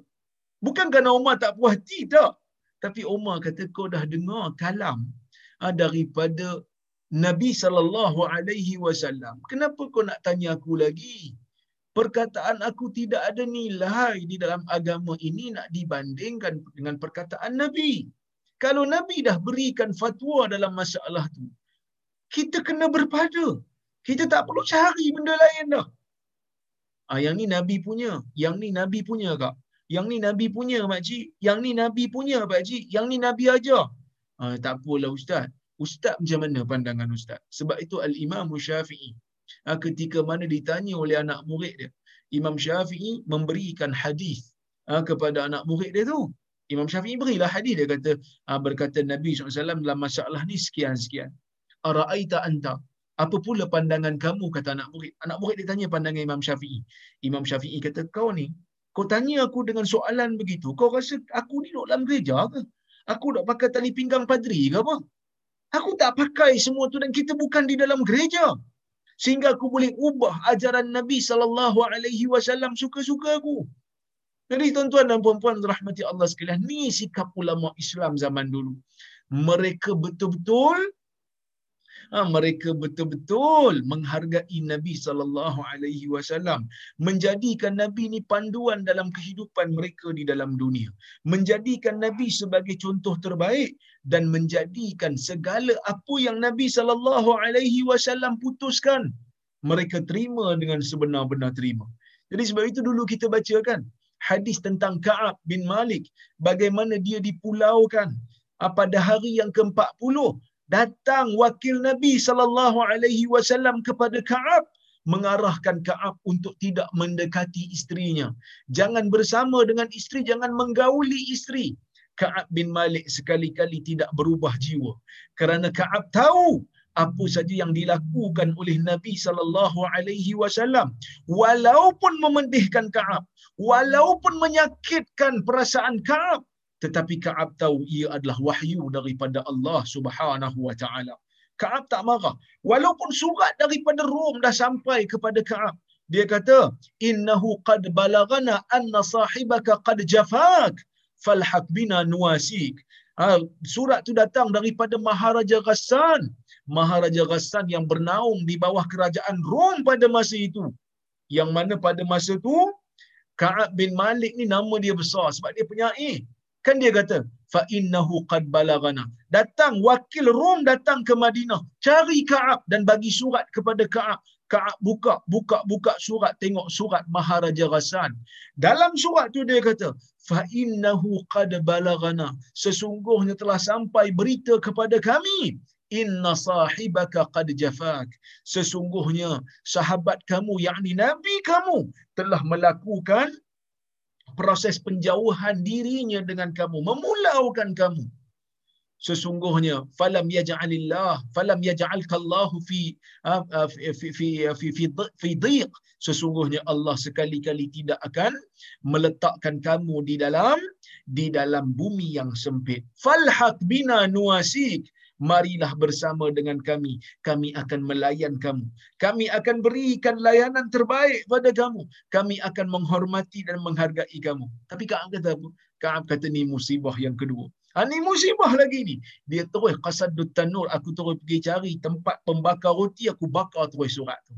bukan kerana Umar tak puas hati tak. Tapi Umar kata kau dah dengar kalam ha, daripada Nabi sallallahu alaihi wasallam. Kenapa kau nak tanya aku lagi? Perkataan aku tidak ada nilai di dalam agama ini nak dibandingkan dengan perkataan Nabi. Kalau Nabi dah berikan fatwa dalam masalah tu, kita kena berpada. Kita tak perlu cari benda lain dah. Ah, yang ni Nabi punya. Yang ni Nabi punya kak. Yang ni Nabi punya makcik. Yang ni Nabi punya pakcik. Yang ni Nabi aja. Ah, tak apalah Ustaz. Ustaz macam mana pandangan Ustaz? Sebab itu Al-Imam Syafi'i. Ah, ketika mana ditanya oleh anak murid dia. Imam Syafi'i memberikan hadis ah, kepada anak murid dia tu. Imam Syafi'i berilah hadis dia kata ah, berkata Nabi SAW dalam masalah ni sekian-sekian. Ara'aita anta apa pula pandangan kamu kata anak murid. Anak murid dia tanya pandangan Imam Syafi'i. Imam Syafi'i kata kau ni kau tanya aku dengan soalan begitu. Kau rasa aku ni duduk dalam gereja ke? Aku duduk pakai tali pinggang padri ke apa? Aku tak pakai semua tu dan kita bukan di dalam gereja. Sehingga aku boleh ubah ajaran Nabi sallallahu alaihi wasallam suka-suka aku. Jadi tuan-tuan dan puan-puan rahmati Allah sekalian, ni sikap ulama Islam zaman dulu. Mereka betul-betul ha, mereka betul-betul menghargai Nabi sallallahu alaihi wasallam. Menjadikan Nabi ni panduan dalam kehidupan mereka di dalam dunia. Menjadikan Nabi sebagai contoh terbaik dan menjadikan segala apa yang Nabi sallallahu alaihi wasallam putuskan mereka terima dengan sebenar-benar terima. Jadi sebab itu dulu kita baca kan hadis tentang Ka'ab bin Malik bagaimana dia dipulaukan ah, pada hari yang ke-40 datang wakil Nabi sallallahu alaihi wasallam kepada Ka'ab mengarahkan Ka'ab untuk tidak mendekati istrinya. Jangan bersama dengan isteri, jangan menggauli isteri. Ka'ab bin Malik sekali-kali tidak berubah jiwa. Kerana Ka'ab tahu apa saja yang dilakukan oleh Nabi sallallahu alaihi wasallam walaupun memedihkan Ka'ab walaupun menyakitkan perasaan Ka'ab tetapi Ka'ab tahu ia adalah wahyu daripada Allah Subhanahu wa taala. Ka'ab tak marah. Walaupun surat daripada Rom dah sampai kepada Ka'ab, dia kata, "Innahu qad balagana anna sahibaka qad jafak, falhaq bina nuasik." Ha, surat tu datang daripada Maharaja Ghassan. Maharaja Ghassan yang bernaung di bawah kerajaan Rom pada masa itu. Yang mana pada masa tu, Ka'ab bin Malik ni nama dia besar sebab dia penyair. Kan dia kata, fa innahu qad balagana. Datang wakil Rom datang ke Madinah, cari Ka'ab dan bagi surat kepada Ka'ab. Ka'ab buka, buka, buka surat, tengok surat Maharaja Ghassan. Dalam surat tu dia kata, fa innahu qad balagana. Sesungguhnya telah sampai berita kepada kami inna sahibaka qad jafak. Sesungguhnya sahabat kamu yakni nabi kamu telah melakukan proses penjauhan dirinya dengan kamu memulaukan kamu. Sesungguhnya falam yaj'alillah falam yaj'alkallahu fi fi fi fi fi fi dhiq. Sesungguhnya Allah sekali-kali tidak akan meletakkan kamu di dalam di dalam bumi yang sempit. Falhaq bina nuasik marilah bersama dengan kami kami akan melayan kamu kami akan berikan layanan terbaik pada kamu kami akan menghormati dan menghargai kamu tapi Kaab kata apa Kaab kata ni musibah yang kedua Ha, ni musibah lagi ni. Dia terus qasadut tanur. Aku terus pergi cari tempat pembakar roti. Aku bakar terus surat tu.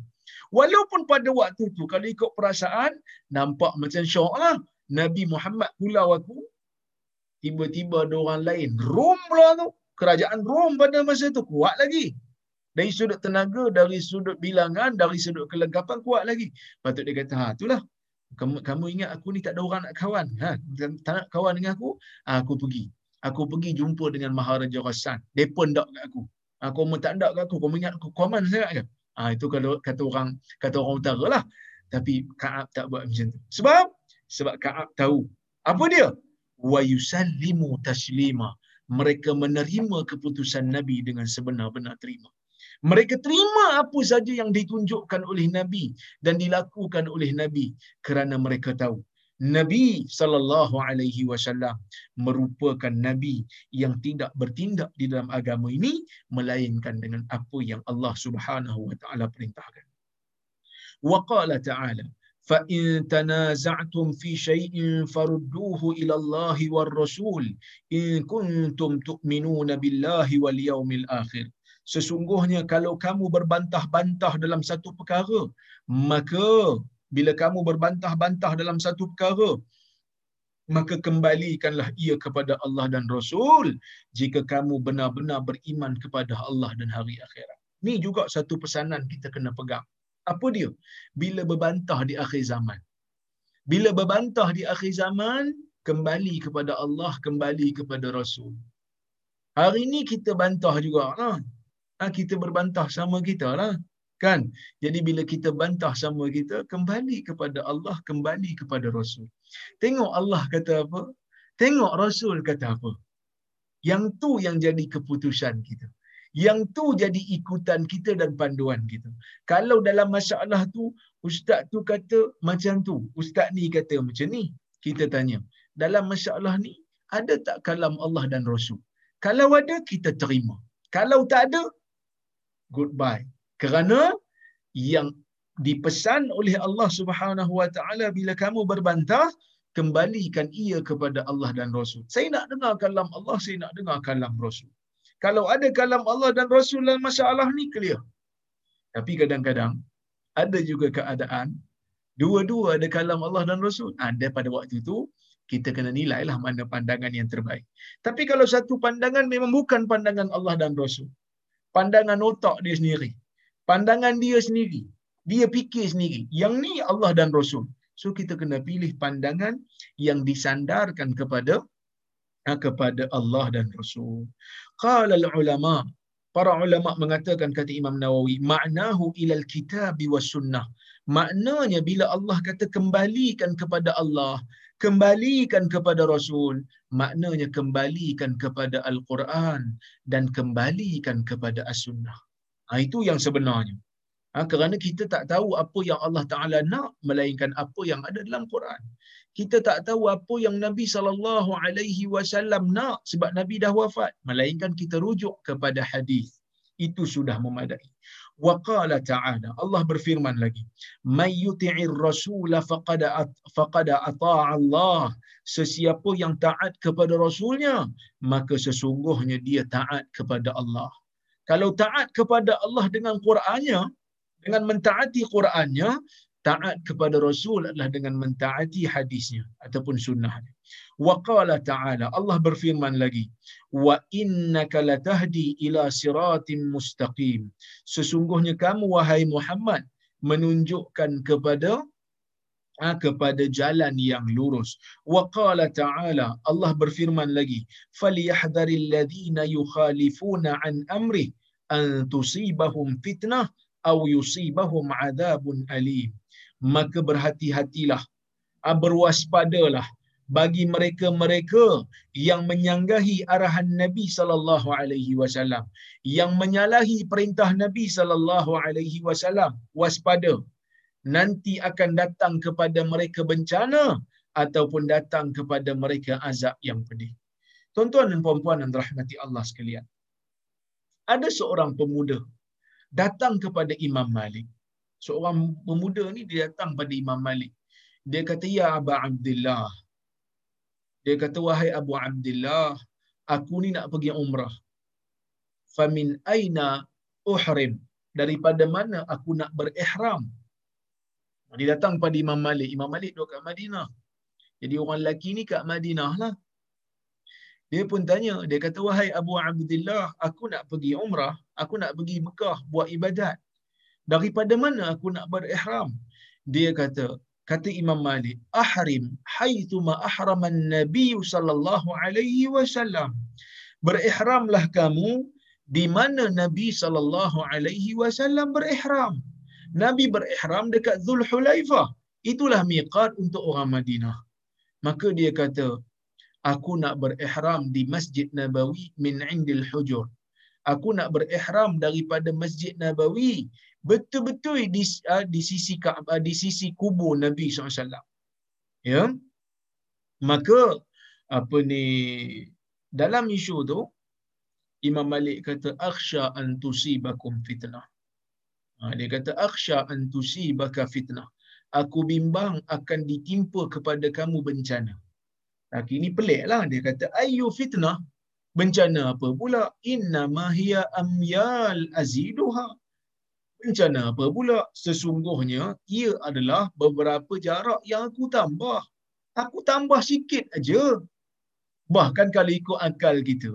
Walaupun pada waktu tu, kalau ikut perasaan, nampak macam syok lah. Nabi Muhammad pulau aku, tiba-tiba ada orang lain. Pula tu. Kerajaan Rom pada masa tu kuat lagi. Dari sudut tenaga, dari sudut bilangan, dari sudut kelengkapan kuat lagi. Patut dia kata, ha itulah. Kamu, kamu ingat aku ni tak ada orang nak kawan. Ha? Tak nak kawan dengan aku, ha, aku pergi. Aku pergi jumpa dengan Maharaja Rassan. Dia pun tak kat aku. Ha, kau tak nak kat aku, kau ingat aku koman sangat ke? Ha, itu kalau kata orang kata orang utara lah. Tapi Kaab tak buat macam tu. Sebab? Sebab Kaab tahu. Apa dia? Wa yusallimu taslima. Mereka menerima keputusan Nabi dengan sebenar-benar terima. Mereka terima apa saja yang ditunjukkan oleh Nabi dan dilakukan oleh Nabi kerana mereka tahu Nabi sallallahu alaihi wasallam merupakan nabi yang tidak bertindak di dalam agama ini melainkan dengan apa yang Allah Subhanahu wa taala perintahkan. Wa qala ta'ala fi shay'in farudduhu ila Allah war rasul in kuntum tu'minuna billahi wal yawmil akhir. Sesungguhnya kalau kamu berbantah-bantah dalam satu perkara maka bila kamu berbantah-bantah dalam satu perkara maka kembalikanlah ia kepada Allah dan Rasul jika kamu benar-benar beriman kepada Allah dan hari akhirat. Ni juga satu pesanan kita kena pegang. Apa dia? Bila berbantah di akhir zaman. Bila berbantah di akhir zaman, kembali kepada Allah, kembali kepada Rasul. Hari ini kita bantah juga. Lah. Ha, kita berbantah sama kita lah kan jadi bila kita bantah sama kita kembali kepada Allah kembali kepada Rasul tengok Allah kata apa tengok Rasul kata apa yang tu yang jadi keputusan kita yang tu jadi ikutan kita dan panduan kita. Kalau dalam masalah tu ustaz tu kata macam tu. Ustaz ni kata macam ni kita tanya. Dalam masalah ni ada tak kalam Allah dan Rasul? Kalau ada kita terima. Kalau tak ada goodbye. Kerana yang dipesan oleh Allah Subhanahu Wa Taala bila kamu berbantah kembalikan ia kepada Allah dan Rasul. Saya nak dengar kalam Allah, saya nak dengar kalam Rasul. Kalau ada kalam Allah dan Rasul masalah ni clear. Tapi kadang-kadang ada juga keadaan dua-dua ada kalam Allah dan Rasul. Ada pada waktu itu kita kena nilailah mana pandangan yang terbaik. Tapi kalau satu pandangan memang bukan pandangan Allah dan Rasul. Pandangan otak dia sendiri pandangan dia sendiri. Dia fikir sendiri. Yang ni Allah dan Rasul. So kita kena pilih pandangan yang disandarkan kepada ha, kepada Allah dan Rasul. Qala ulama para ulama mengatakan kata Imam Nawawi maknahu ilal kitab was sunnah. Maknanya bila Allah kata kembalikan kepada Allah, kembalikan kepada Rasul, maknanya kembalikan kepada Al-Quran dan kembalikan kepada As-Sunnah. Ha, itu yang sebenarnya. Ha, kerana kita tak tahu apa yang Allah Ta'ala nak melainkan apa yang ada dalam Quran. Kita tak tahu apa yang Nabi sallallahu alaihi wasallam nak sebab Nabi dah wafat melainkan kita rujuk kepada hadis. Itu sudah memadai. Wa qala ta'ala Allah berfirman lagi may yuti'ir rasul faqad faqad ata'a Allah sesiapa yang taat kepada rasulnya maka sesungguhnya dia taat kepada Allah kalau taat kepada Allah dengan Qurannya, dengan mentaati Qurannya, taat kepada Rasul adalah dengan mentaati hadisnya ataupun sunnahnya. Wa qala ta'ala, Allah berfirman lagi, wa innaka latahdi ila siratim mustaqim. Sesungguhnya kamu wahai Muhammad menunjukkan kepada ha, kepada jalan yang lurus. Wa qala ta'ala Allah berfirman lagi, "Falyahdharil ladzina yukhalifuna an amri an tusibahum fitnah aw yusibahum adabun alim." Maka berhati-hatilah, ha, berwaspadalah bagi mereka-mereka yang menyanggahi arahan Nabi sallallahu alaihi wasallam, yang menyalahi perintah Nabi sallallahu alaihi wasallam, waspada nanti akan datang kepada mereka bencana ataupun datang kepada mereka azab yang pedih. Tuan-tuan dan puan-puan yang dirahmati Allah sekalian. ada seorang pemuda datang kepada Imam Malik. Seorang pemuda ni dia datang pada Imam Malik. Dia kata, Ya Abu Abdullah. Dia kata, Wahai Abu Abdullah, aku ni nak pergi umrah. Famin aina uhrim. Daripada mana aku nak berihram? Dia datang pada Imam Malik. Imam Malik duduk kat Madinah. Jadi orang lelaki ni kat Madinah lah. Dia pun tanya, dia kata, wahai Abu Abdullah, aku nak pergi umrah, aku nak pergi Mekah buat ibadat. Daripada mana aku nak berihram? Dia kata, kata Imam Malik, ahrim haithu ma ahraman Nabi sallallahu alaihi wasallam. Berihramlah kamu di mana Nabi sallallahu alaihi wasallam berihram. Nabi berihram dekat Zulhulaifah. Itulah miqat untuk orang Madinah. Maka dia kata, aku nak berihram di Masjid Nabawi min indil hujur. Aku nak berihram daripada Masjid Nabawi betul-betul di, uh, di sisi uh, di sisi kubur Nabi SAW. Ya. Maka apa ni dalam isu tu Imam Malik kata akhsha an tusibakum fitnah. Ha, dia kata akhsha an tusibaka fitnah. Aku bimbang akan ditimpa kepada kamu bencana. Laki ini peliklah dia kata ayu fitnah bencana apa pula? Inna ma hiya amyal aziduha. Bencana apa pula? Sesungguhnya ia adalah beberapa jarak yang aku tambah. Aku tambah sikit aja. Bahkan kalau ikut akal kita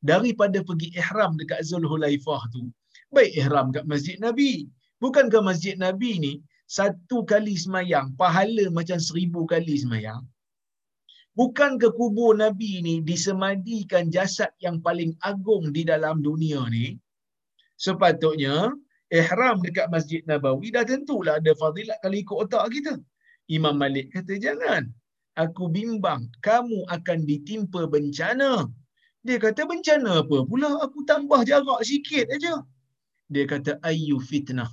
daripada pergi ihram dekat Zulhulaifah tu baik ihram kat Masjid Nabi bukankah Masjid Nabi ni satu kali semayang pahala macam seribu kali semayang Bukan ke kubur Nabi ni disemadikan jasad yang paling agung di dalam dunia ni? Sepatutnya, ihram dekat Masjid Nabawi dah tentulah ada fadilat kalau ikut otak kita. Imam Malik kata, jangan. Aku bimbang, kamu akan ditimpa bencana. Dia kata, bencana apa pula? Aku tambah jarak sikit aja. Dia kata, ayu fitnah.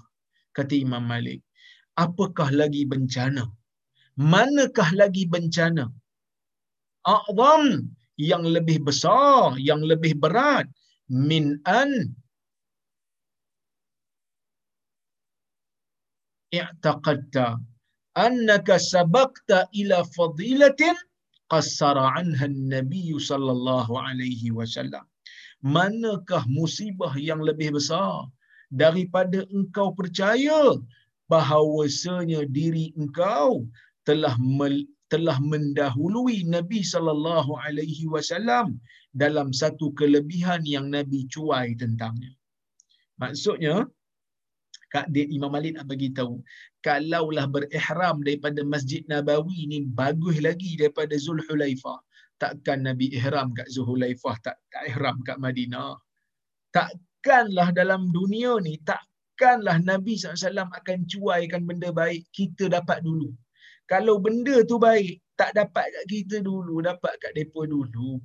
Kata Imam Malik. Apakah lagi bencana? Manakah lagi bencana? A'zam yang lebih besar, yang lebih berat min an i'taqadta annaka sabaqta ila fadilatin qassara anha an-nabi sallallahu alaihi wasallam. Manakah musibah yang lebih besar? Daripada engkau percaya bahawasanya diri engkau telah telah mendahului Nabi sallallahu alaihi wasallam dalam satu kelebihan yang Nabi cuai tentangnya. Maksudnya Kak Imam Malik nak bagi tahu, kalaulah berihram daripada Masjid Nabawi ni bagus lagi daripada Zulhulaifah. Takkan Nabi ihram kat Zulhulaifah, tak, tak ihram kat Madinah. Takkanlah dalam dunia ni, takkanlah Nabi SAW akan cuaikan benda baik kita dapat dulu kalau benda tu baik, tak dapat kat kita dulu, dapat kat depa dulu.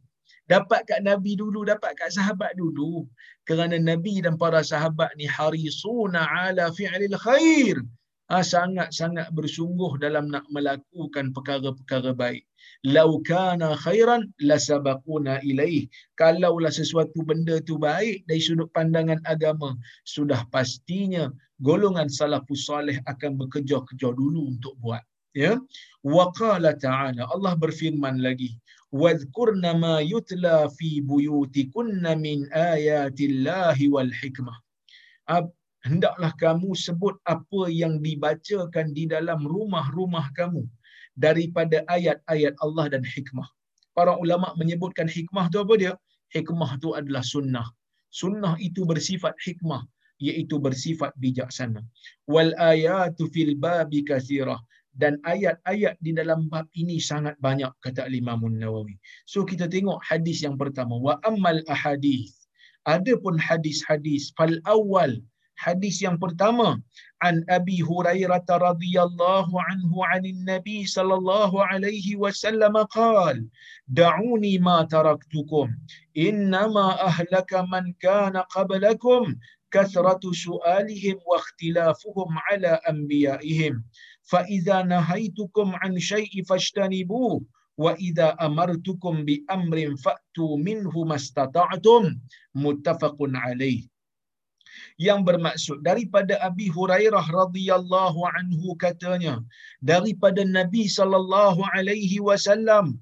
Dapat kat Nabi dulu, dapat kat sahabat dulu. Kerana Nabi dan para sahabat ni harisuna ala fi'lil khair. Ha, sangat-sangat bersungguh dalam nak melakukan perkara-perkara baik. Lau kana khairan lasabaquna ilaih. Kalaulah sesuatu benda tu baik dari sudut pandangan agama, sudah pastinya golongan salafus salih akan bekerja-kerja dulu untuk buat ya. Wa qala ta'ala Allah berfirman lagi wadhkurna ma yutla fi buyutikunna min ayatillahi wal hikmah. Hendaklah kamu sebut apa yang dibacakan di dalam rumah-rumah kamu daripada ayat-ayat Allah dan hikmah. Para ulama menyebutkan hikmah tu apa dia? Hikmah tu adalah sunnah. Sunnah itu bersifat hikmah iaitu bersifat bijaksana. Wal ayatu fil babi kathirah dan ayat-ayat di dalam bab ini sangat banyak kata Imam Nawawi. So kita tengok hadis yang pertama wa ammal ahadith. Adapun hadis-hadis fal awal hadis yang pertama an Abi Hurairah radhiyallahu anhu anin Nabi sallallahu alaihi wasallam qaal da'uni ma taraktukum innama ahlaka man kana qablakum kathratu su'alihim wa ikhtilafuhum ala anbiya'ihim fa idza nahaitukum an syai'i fashtanibu wa idza amartukum bi amrin fatu minhu mastata'tum muttafaqun alaih. Yang bermaksud daripada Abi Hurairah radhiyallahu anhu katanya daripada Nabi sallallahu alaihi wasallam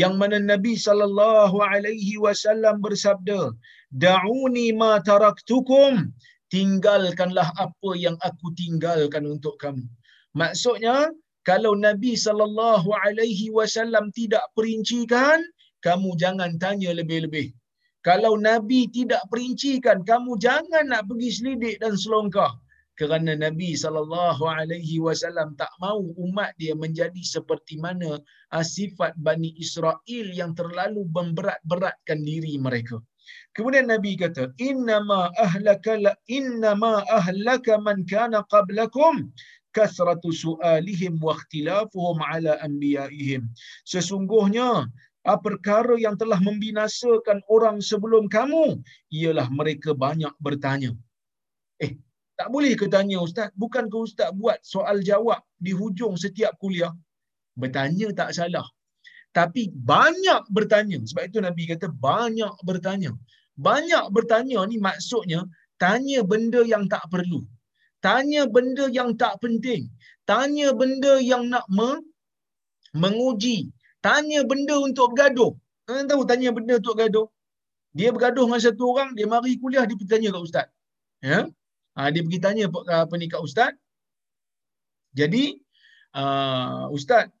yang mana Nabi sallallahu alaihi wasallam bersabda da'uni ma taraktukum tinggalkanlah apa yang aku tinggalkan untuk kamu maksudnya kalau Nabi sallallahu alaihi wasallam tidak perincikan kamu jangan tanya lebih-lebih kalau Nabi tidak perincikan, kamu jangan nak pergi selidik dan selongkah. Kerana Nabi sallallahu alaihi wasallam tak mau umat dia menjadi seperti mana sifat Bani Israel yang terlalu memberat-beratkan diri mereka. Kemudian Nabi kata, "Innama ahlaka innama ahlaka man kana qablakum kasratu su'alihim wa ikhtilafuhum ala anbiya'ihim." Sesungguhnya perkara yang telah membinasakan orang sebelum kamu ialah mereka banyak bertanya. Eh, tak boleh ke tanya ustaz? Bukan ke ustaz buat soal jawab di hujung setiap kuliah? Bertanya tak salah. Tapi banyak bertanya. Sebab itu Nabi kata banyak bertanya. Banyak bertanya ni maksudnya tanya benda yang tak perlu. Tanya benda yang tak penting. Tanya benda yang nak me- menguji tanya benda untuk bergaduh. Kalian tahu tanya benda untuk bergaduh? Dia bergaduh dengan satu orang, dia mari kuliah, dia pergi tanya kat ustaz. Ya? Ha, dia pergi tanya apa ni kat ustaz. Jadi, uh, ustaz,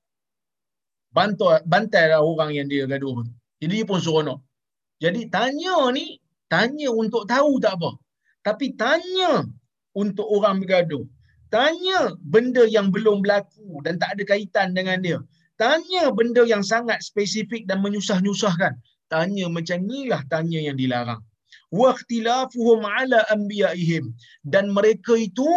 bantai, bantai lah orang yang dia gaduh. Jadi dia pun seronok. Jadi tanya ni, tanya untuk tahu tak apa. Tapi tanya untuk orang bergaduh. Tanya benda yang belum berlaku dan tak ada kaitan dengan dia tanya benda yang sangat spesifik dan menyusah-nyusahkan. Tanya macam inilah tanya yang dilarang. Waqtilafuhum ala anbiya'ihim. Dan mereka itu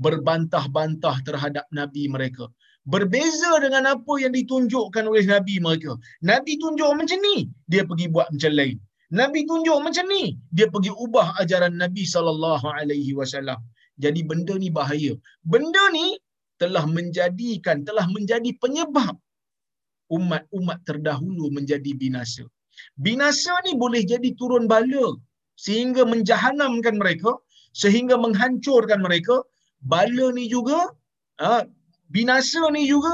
berbantah-bantah terhadap Nabi mereka. Berbeza dengan apa yang ditunjukkan oleh Nabi mereka. Nabi tunjuk macam ni, dia pergi buat macam lain. Nabi tunjuk macam ni, dia pergi ubah ajaran Nabi sallallahu alaihi wasallam. Jadi benda ni bahaya. Benda ni telah menjadikan telah menjadi penyebab umat-umat terdahulu menjadi binasa. Binasa ni boleh jadi turun bala sehingga menjahanamkan mereka, sehingga menghancurkan mereka. Bala ni juga, ha, binasa ni juga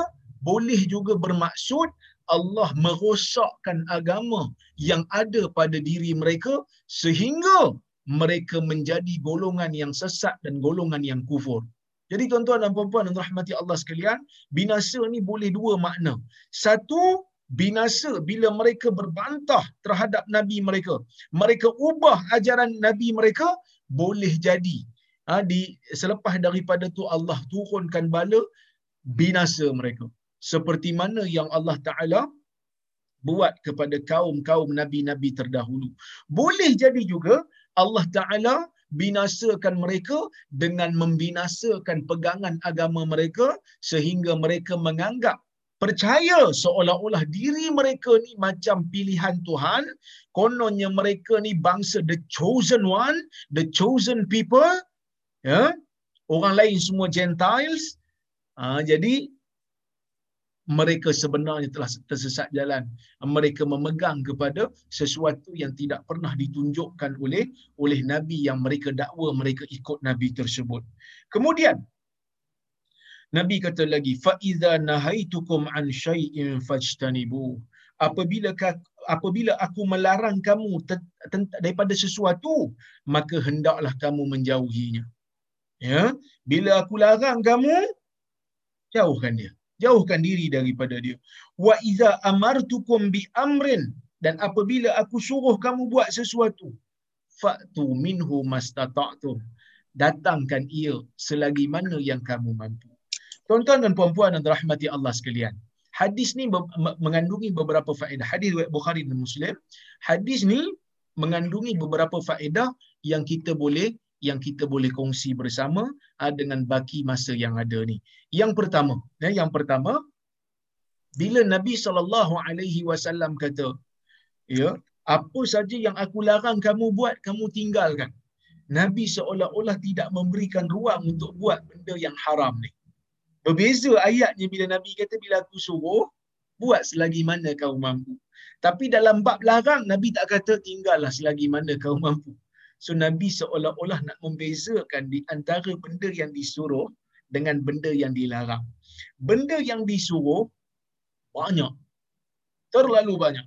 boleh juga bermaksud Allah merosakkan agama yang ada pada diri mereka sehingga mereka menjadi golongan yang sesat dan golongan yang kufur. Jadi tuan-tuan dan puan-puan yang rahmati Allah sekalian, binasa ni boleh dua makna. Satu, binasa bila mereka berbantah terhadap nabi mereka. Mereka ubah ajaran nabi mereka boleh jadi. Ha, di selepas daripada tu Allah turunkan bala binasa mereka. Seperti mana yang Allah Taala buat kepada kaum-kaum nabi-nabi terdahulu. Boleh jadi juga Allah Taala binasakan mereka dengan membinasakan pegangan agama mereka sehingga mereka menganggap percaya seolah-olah diri mereka ni macam pilihan Tuhan. Kononnya mereka ni bangsa the chosen one the chosen people ya. Orang lain semua gentiles. Ha, jadi mereka sebenarnya telah tersesat jalan. Mereka memegang kepada sesuatu yang tidak pernah ditunjukkan oleh oleh nabi yang mereka dakwa mereka ikut nabi tersebut. Kemudian nabi kata lagi fa iza nahaitukum an shay'in fajtanibu. Apabila apabila aku melarang kamu daripada sesuatu maka hendaklah kamu menjauhinya. Ya? Bila aku larang kamu jauhkan dia jauhkan diri daripada dia. Wa iza amartukum bi amrin dan apabila aku suruh kamu buat sesuatu fa'tu minhu mastata'tum datangkan ia selagi mana yang kamu mampu. Tuan-tuan dan puan-puan yang dirahmati Allah sekalian hadis ni mengandungi beberapa faedah. Hadis riwayat Bukhari dan Muslim. Hadis ni mengandungi beberapa faedah yang kita boleh yang kita boleh kongsi bersama uh, dengan baki masa yang ada ni. Yang pertama, ya, yang pertama bila Nabi sallallahu alaihi wasallam kata, ya, apa saja yang aku larang kamu buat, kamu tinggalkan. Nabi seolah-olah tidak memberikan ruang untuk buat benda yang haram ni. Berbeza ayatnya bila Nabi kata bila aku suruh buat selagi mana kau mampu. Tapi dalam bab larang Nabi tak kata tinggallah selagi mana kau mampu. So Nabi seolah-olah nak membezakan di antara benda yang disuruh dengan benda yang dilarang. Benda yang disuruh banyak. Terlalu banyak.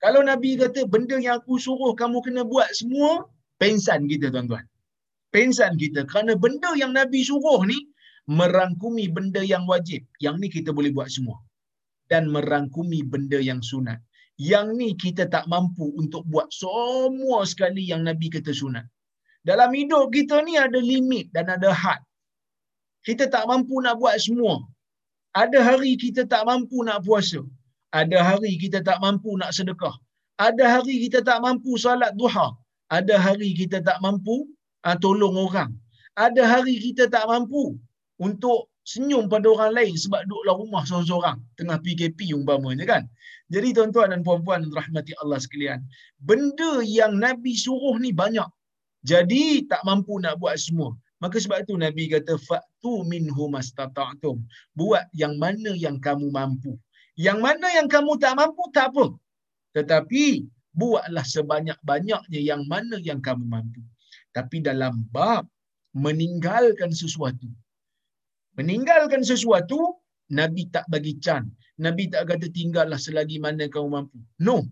Kalau Nabi kata benda yang aku suruh kamu kena buat semua, pensan kita tuan-tuan. Pensan kita kerana benda yang Nabi suruh ni merangkumi benda yang wajib. Yang ni kita boleh buat semua. Dan merangkumi benda yang sunat. Yang ni kita tak mampu untuk buat semua sekali yang Nabi kata sunat. Dalam hidup kita ni ada limit dan ada had. Kita tak mampu nak buat semua. Ada hari kita tak mampu nak puasa. Ada hari kita tak mampu nak sedekah. Ada hari kita tak mampu salat duha. Ada hari kita tak mampu uh, tolong orang. Ada hari kita tak mampu untuk senyum pada orang lain sebab duduk dalam rumah seorang-seorang tengah PKP umpamanya kan. Jadi tuan-tuan dan puan-puan rahmati Allah sekalian, benda yang Nabi suruh ni banyak. Jadi tak mampu nak buat semua. Maka sebab itu Nabi kata fa'tu minhu mastata'tum. Buat yang mana yang kamu mampu. Yang mana yang kamu tak mampu tak apa. Tetapi buatlah sebanyak-banyaknya yang mana yang kamu mampu. Tapi dalam bab meninggalkan sesuatu. Meninggalkan sesuatu, Nabi tak bagi can. Nabi tak kata tinggallah selagi mana kamu mampu. No.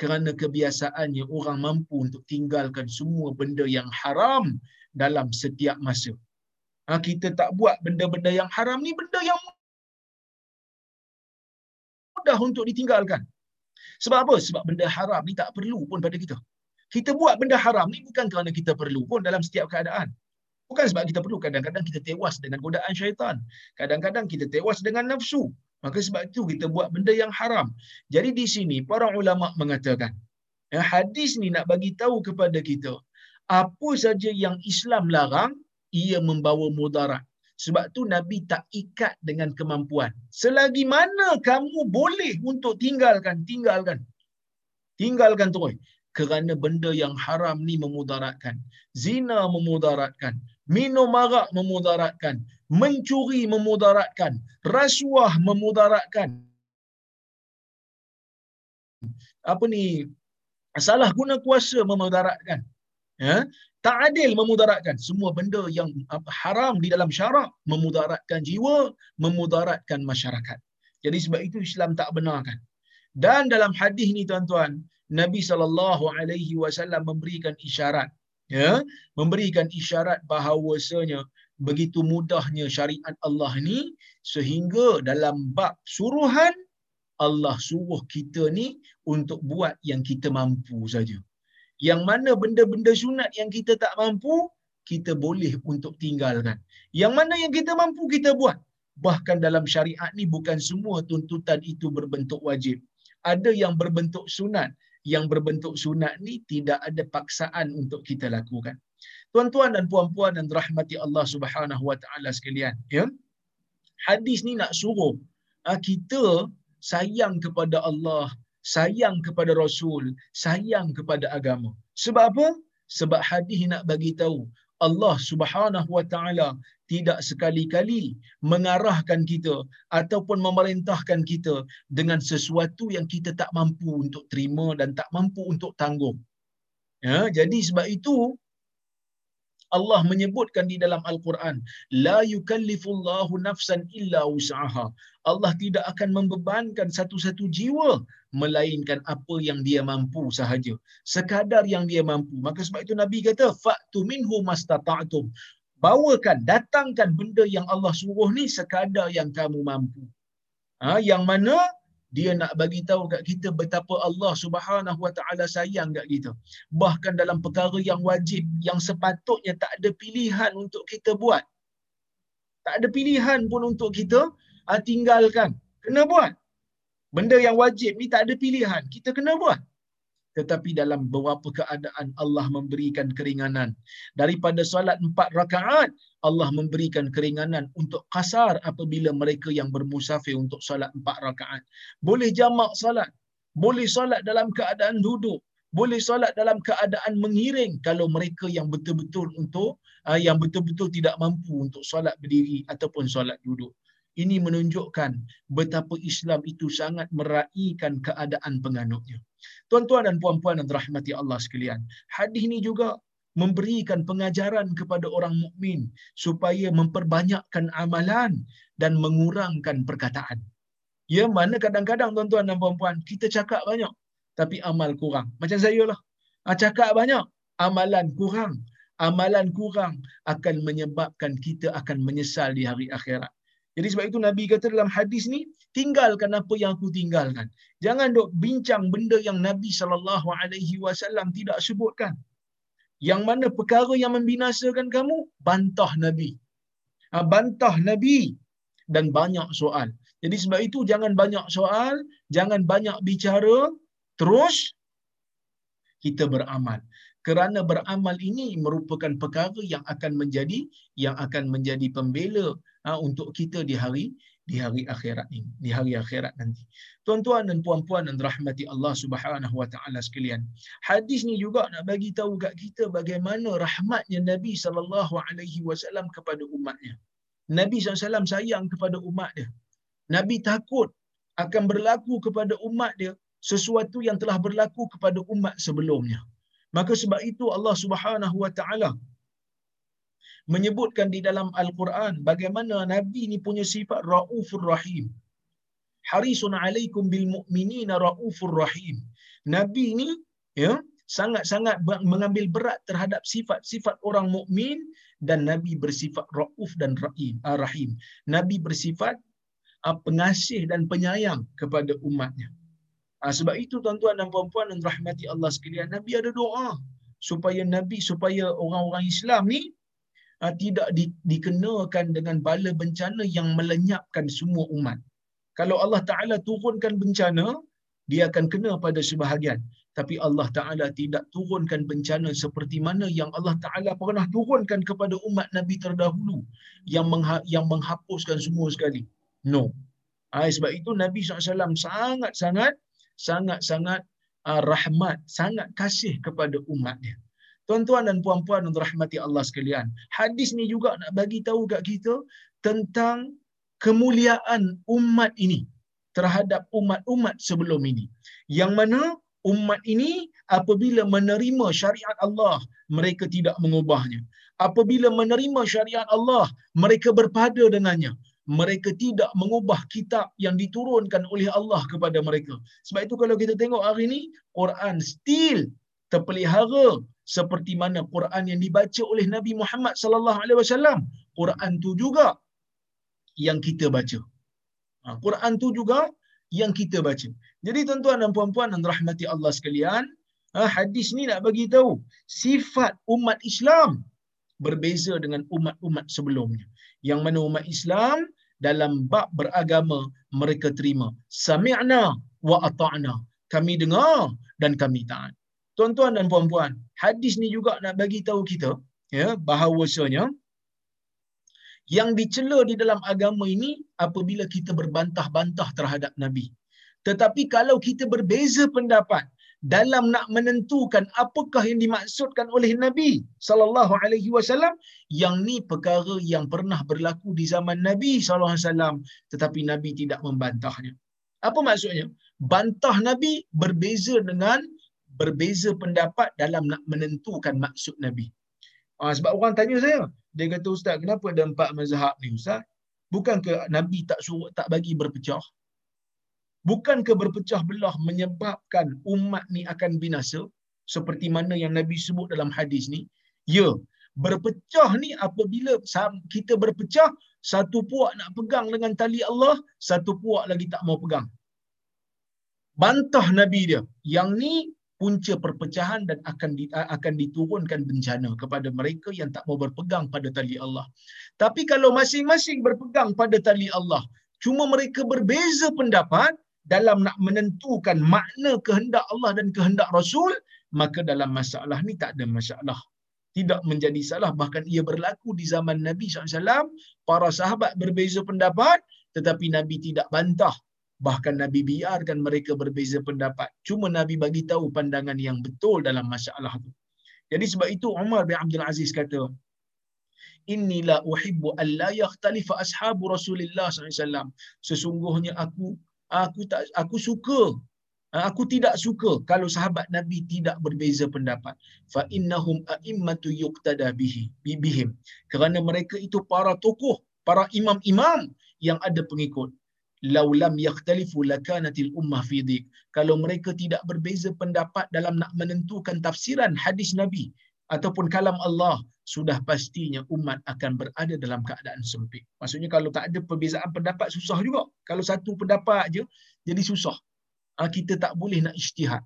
Kerana kebiasaannya orang mampu untuk tinggalkan semua benda yang haram dalam setiap masa. Ha, kita tak buat benda-benda yang haram ni benda yang mudah untuk ditinggalkan. Sebab apa? Sebab benda haram ni tak perlu pun pada kita. Kita buat benda haram ni bukan kerana kita perlu pun dalam setiap keadaan. Bukan sebab kita perlu. Kadang-kadang kita tewas dengan godaan syaitan. Kadang-kadang kita tewas dengan nafsu. Maka sebab itu kita buat benda yang haram. Jadi di sini para ulama mengatakan, ya, hadis ni nak bagi tahu kepada kita, apa saja yang Islam larang, ia membawa mudarat. Sebab tu Nabi tak ikat dengan kemampuan. Selagi mana kamu boleh untuk tinggalkan, tinggalkan. Tinggalkan terus. Kerana benda yang haram ni memudaratkan. Zina memudaratkan. Minum arak memudaratkan. Mencuri memudaratkan. Rasuah memudaratkan. Apa ni? Salah guna kuasa memudaratkan. Ya? tak adil memudaratkan semua benda yang haram di dalam syarak memudaratkan jiwa memudaratkan masyarakat jadi sebab itu Islam tak benarkan dan dalam hadis ni tuan-tuan Nabi sallallahu alaihi wasallam memberikan isyarat ya memberikan isyarat bahawasanya begitu mudahnya syariat Allah ni sehingga dalam bab suruhan Allah suruh kita ni untuk buat yang kita mampu saja yang mana benda-benda sunat yang kita tak mampu, kita boleh untuk tinggalkan. Yang mana yang kita mampu, kita buat. Bahkan dalam syariat ni bukan semua tuntutan itu berbentuk wajib. Ada yang berbentuk sunat. Yang berbentuk sunat ni tidak ada paksaan untuk kita lakukan. Tuan-tuan dan puan-puan dan rahmati Allah Subhanahu Wa Taala sekalian, ya. Hadis ni nak suruh ah, kita sayang kepada Allah sayang kepada Rasul, sayang kepada agama. Sebab apa? Sebab hadis nak bagi tahu Allah Subhanahu Wa Taala tidak sekali-kali mengarahkan kita ataupun memerintahkan kita dengan sesuatu yang kita tak mampu untuk terima dan tak mampu untuk tanggung. Ya, jadi sebab itu Allah menyebutkan di dalam Al-Quran, la yukallifullahu nafsan illa usaha. Allah tidak akan membebankan satu-satu jiwa melainkan apa yang dia mampu sahaja. Sekadar yang dia mampu. Maka sebab itu Nabi kata, fa'tu minhu mastata'tum. Bawakan, datangkan benda yang Allah suruh ni sekadar yang kamu mampu. Ha, yang mana dia nak bagi tahu kat kita betapa Allah Subhanahu Wa Taala sayang kat kita. Bahkan dalam perkara yang wajib yang sepatutnya tak ada pilihan untuk kita buat. Tak ada pilihan pun untuk kita uh, tinggalkan. Kena buat. Benda yang wajib ni tak ada pilihan. Kita kena buat. Tetapi dalam beberapa keadaan Allah memberikan keringanan. Daripada solat empat rakaat, Allah memberikan keringanan untuk kasar apabila mereka yang bermusafir untuk solat empat rakaat. Boleh jamak solat. Boleh solat dalam keadaan duduk. Boleh solat dalam keadaan mengiring kalau mereka yang betul-betul untuk uh, yang betul-betul tidak mampu untuk solat berdiri ataupun solat duduk. Ini menunjukkan betapa Islam itu sangat meraihkan keadaan penganutnya. Tuan-tuan dan puan-puan yang dirahmati Allah sekalian, hadis ini juga memberikan pengajaran kepada orang mukmin supaya memperbanyakkan amalan dan mengurangkan perkataan. Ya, mana kadang-kadang tuan-tuan dan puan-puan, kita cakap banyak tapi amal kurang. Macam saya lah. Ha, cakap banyak, amalan kurang. Amalan kurang akan menyebabkan kita akan menyesal di hari akhirat. Jadi sebab itu Nabi kata dalam hadis ni, tinggalkan apa yang aku tinggalkan. Jangan dok bincang benda yang Nabi sallallahu alaihi wasallam tidak sebutkan. Yang mana perkara yang membinasakan kamu, bantah Nabi. Ha, bantah Nabi dan banyak soal. Jadi sebab itu jangan banyak soal, jangan banyak bicara, terus kita beramal. Kerana beramal ini merupakan perkara yang akan menjadi yang akan menjadi pembela ha, untuk kita di hari di hari akhirat ini, di hari akhirat nanti. Tuan-tuan dan puan-puan dan rahmati Allah Subhanahu wa taala sekalian. Hadis ni juga nak bagi tahu kat kita bagaimana rahmatnya Nabi sallallahu alaihi wasallam kepada umatnya. Nabi SAW sayang kepada umat dia. Nabi takut akan berlaku kepada umat dia sesuatu yang telah berlaku kepada umat sebelumnya. Maka sebab itu Allah Subhanahu wa taala menyebutkan di dalam Al-Quran bagaimana Nabi ni punya sifat Raufur Rahim. Harisun alaikum bil mu'minina Raufur Rahim. Nabi ni ya sangat-sangat mengambil berat terhadap sifat-sifat orang mukmin dan Nabi bersifat Rauf dan Rahim. Uh, rahim. Nabi bersifat uh, pengasih dan penyayang kepada umatnya. Uh, sebab itu tuan-tuan dan puan-puan dan rahmati Allah sekalian, Nabi ada doa supaya Nabi supaya orang-orang Islam ni uh, tidak di, dikenakan dengan bala bencana yang melenyapkan semua umat. Kalau Allah Taala turunkan bencana, dia akan kena pada sebahagian. Tapi Allah Taala tidak turunkan bencana seperti mana yang Allah Taala pernah turunkan kepada umat Nabi terdahulu yang mengha- yang menghapuskan semua sekali. No. Ha, sebab itu Nabi SAW sangat-sangat sangat-sangat uh, rahmat, sangat kasih kepada umat dia. Tuan-tuan dan puan-puan untuk rahmati Allah sekalian. Hadis ni juga nak bagi tahu kat kita tentang kemuliaan umat ini terhadap umat-umat sebelum ini. Yang mana umat ini apabila menerima syariat Allah, mereka tidak mengubahnya. Apabila menerima syariat Allah, mereka berpada dengannya. Mereka tidak mengubah kitab yang diturunkan oleh Allah kepada mereka. Sebab itu kalau kita tengok hari ini, Quran still terpelihara seperti mana Quran yang dibaca oleh Nabi Muhammad sallallahu alaihi wasallam. Quran tu juga yang kita baca. Ha, Quran tu juga yang kita baca. Jadi tuan-tuan dan puan-puan dan rahmati Allah sekalian, ha, hadis ni nak bagi tahu sifat umat Islam berbeza dengan umat-umat sebelumnya. Yang mana umat Islam dalam bab beragama mereka terima sami'na wa ata'na. Kami dengar dan kami taat. Tuan-tuan dan puan-puan, hadis ni juga nak bagi tahu kita ya bahawasanya yang dicela di dalam agama ini apabila kita berbantah-bantah terhadap Nabi. Tetapi kalau kita berbeza pendapat dalam nak menentukan apakah yang dimaksudkan oleh Nabi sallallahu alaihi wasallam yang ni perkara yang pernah berlaku di zaman Nabi sallallahu alaihi wasallam tetapi Nabi tidak membantahnya. Apa maksudnya? Bantah Nabi berbeza dengan berbeza pendapat dalam nak menentukan maksud Nabi. Ha, sebab orang tanya saya, dia kata ustaz, kenapa ada empat mazhab ni ustaz? Bukankah Nabi tak suruh tak bagi berpecah? Bukankah berpecah belah menyebabkan umat ni akan binasa seperti mana yang Nabi sebut dalam hadis ni? Ya, berpecah ni apabila kita berpecah, satu puak nak pegang dengan tali Allah, satu puak lagi tak mau pegang. Bantah Nabi dia. Yang ni punca perpecahan dan akan di, akan diturunkan bencana kepada mereka yang tak mau berpegang pada tali Allah. Tapi kalau masing-masing berpegang pada tali Allah, cuma mereka berbeza pendapat dalam nak menentukan makna kehendak Allah dan kehendak Rasul, maka dalam masalah ni tak ada masalah. Tidak menjadi salah. Bahkan ia berlaku di zaman Nabi SAW. Para sahabat berbeza pendapat, tetapi Nabi tidak bantah bahkan Nabi biarkan mereka berbeza pendapat. Cuma Nabi bagi tahu pandangan yang betul dalam masalah itu. Jadi sebab itu Umar bin Abdul Aziz kata, Inni la uhibbu an la yakhtalifa ashabu Rasulullah SAW. Sesungguhnya aku aku tak aku suka Aku tidak suka kalau sahabat Nabi tidak berbeza pendapat. Fa innahum a'immatu yuqtada bihi bihim. Kerana mereka itu para tokoh, para imam-imam yang ada pengikut. Lau lam yakhtalifu lakanatil ummah fi dik. Kalau mereka tidak berbeza pendapat dalam nak menentukan tafsiran hadis Nabi ataupun kalam Allah, sudah pastinya umat akan berada dalam keadaan sempit. Maksudnya kalau tak ada perbezaan pendapat susah juga. Kalau satu pendapat je jadi susah. Ha, kita tak boleh nak ijtihad.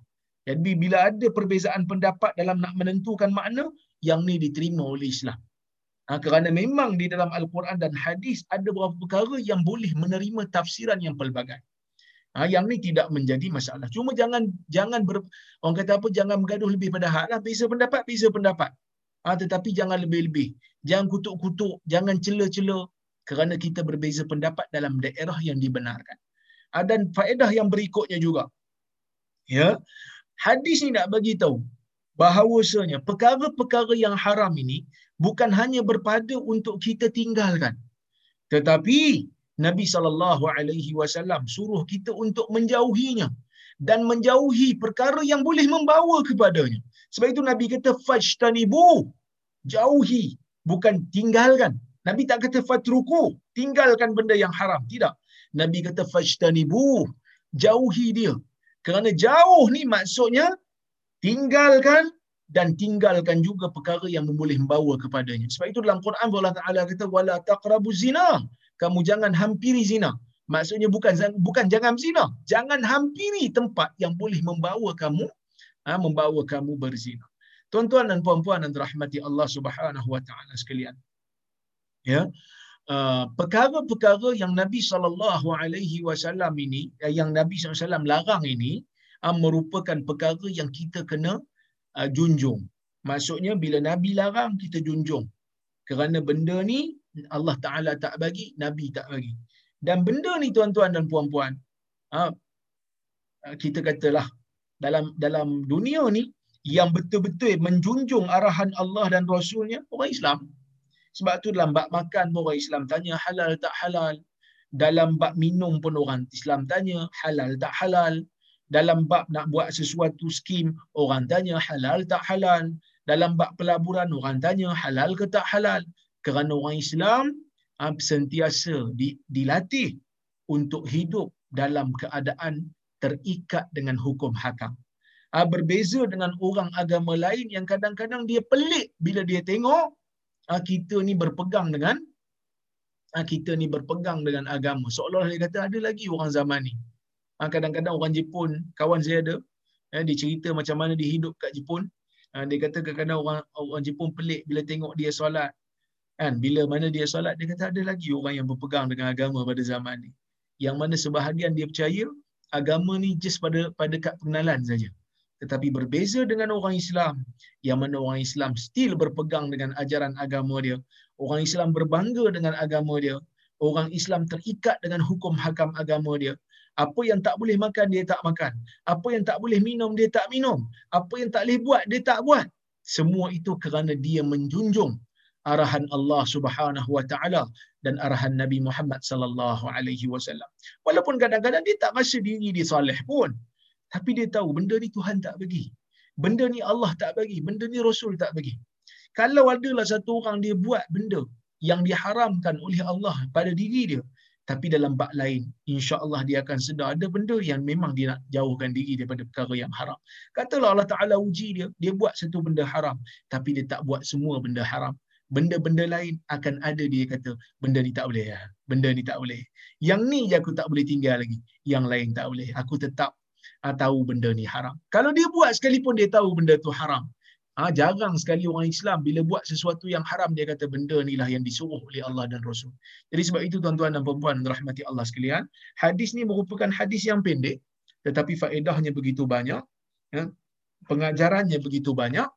Jadi bila ada perbezaan pendapat dalam nak menentukan makna, yang ni diterima oleh Islam. Ha, kerana memang di dalam Al-Quran dan hadis ada beberapa perkara yang boleh menerima tafsiran yang pelbagai. Ha, yang ni tidak menjadi masalah. Cuma jangan jangan ber, orang kata apa jangan bergaduh lebih pada hak lah. Pendapat, beza pendapat. Ha, tetapi jangan lebih-lebih. Jangan kutuk-kutuk, jangan cela-cela kerana kita berbeza pendapat dalam daerah yang dibenarkan. Ha, dan faedah yang berikutnya juga. Ya. Hadis ni nak bagi tahu bahawasanya perkara-perkara yang haram ini bukan hanya berpada untuk kita tinggalkan. Tetapi Nabi sallallahu alaihi wasallam suruh kita untuk menjauhinya dan menjauhi perkara yang boleh membawa kepadanya. Sebab itu Nabi kata fajtanibu. Jauhi, bukan tinggalkan. Nabi tak kata fatruku, tinggalkan benda yang haram. Tidak. Nabi kata fajtanibu. Jauhi dia. Kerana jauh ni maksudnya tinggalkan dan tinggalkan juga perkara yang boleh membawa kepadanya. Sebab itu dalam Quran Allah Taala kata wala taqrabu zina. Kamu jangan hampiri zina. Maksudnya bukan bukan jangan zina. Jangan hampiri tempat yang boleh membawa kamu ha, membawa kamu berzina. Tuan-tuan dan puan-puan yang dirahmati Allah Subhanahu wa taala sekalian. Ya. Uh, perkara-perkara yang Nabi sallallahu alaihi wasallam ini eh, yang Nabi sallallahu larang ini uh, merupakan perkara yang kita kena uh, junjung. Maksudnya bila Nabi larang kita junjung. Kerana benda ni Allah Taala tak bagi, Nabi tak bagi. Dan benda ni tuan-tuan dan puan-puan, uh, kita katalah dalam dalam dunia ni yang betul-betul menjunjung arahan Allah dan Rasulnya orang Islam. Sebab tu dalam bab makan pun orang Islam tanya halal tak halal. Dalam bab minum pun orang Islam tanya halal tak halal. Dalam bab nak buat sesuatu skim orang tanya halal tak halal. Dalam bab pelaburan orang tanya halal ke tak halal. Kerana orang Islam ah, sentiasa dilatih untuk hidup dalam keadaan terikat dengan hukum hakam. Ha, berbeza dengan orang agama lain yang kadang-kadang dia pelik bila dia tengok ha, kita ni berpegang dengan ha, kita ni berpegang dengan agama. Seolah-olah dia kata ada lagi orang zaman ni. Ha, kadang-kadang orang Jepun, kawan saya ada, ya, dia cerita macam mana dia hidup kat Jepun. Ha, dia kata kadang-kadang orang, orang Jepun pelik bila tengok dia solat. Kan? Bila mana dia solat, dia kata ada lagi orang yang berpegang dengan agama pada zaman ni. Yang mana sebahagian dia percaya, agama ni just pada pada kad pengenalan saja. Tetapi berbeza dengan orang Islam, yang mana orang Islam still berpegang dengan ajaran agama dia. Orang Islam berbangga dengan agama dia. Orang Islam terikat dengan hukum hakam agama dia. Apa yang tak boleh makan, dia tak makan. Apa yang tak boleh minum, dia tak minum. Apa yang tak boleh buat, dia tak buat. Semua itu kerana dia menjunjung arahan Allah Subhanahu wa taala dan arahan Nabi Muhammad sallallahu alaihi wasallam. Walaupun kadang-kadang dia tak rasa diri dia soleh pun. Tapi dia tahu benda ni Tuhan tak bagi. Benda ni Allah tak bagi, benda ni Rasul tak bagi. Kalau adalah satu orang dia buat benda yang diharamkan oleh Allah pada diri dia, tapi dalam bab lain, insya-Allah dia akan sedar ada benda yang memang dia nak jauhkan diri daripada perkara yang haram. Katalah Allah Taala uji dia, dia buat satu benda haram, tapi dia tak buat semua benda haram benda-benda lain akan ada dia kata benda ni tak boleh ya. benda ni tak boleh yang ni je aku tak boleh tinggal lagi yang lain tak boleh aku tetap uh, tahu benda ni haram kalau dia buat sekalipun dia tahu benda tu haram ha, jarang sekali orang Islam bila buat sesuatu yang haram dia kata benda ni lah yang disuruh oleh Allah dan Rasul jadi sebab itu tuan-tuan dan puan-puan rahmati Allah sekalian hadis ni merupakan hadis yang pendek tetapi faedahnya begitu banyak ya. pengajarannya begitu banyak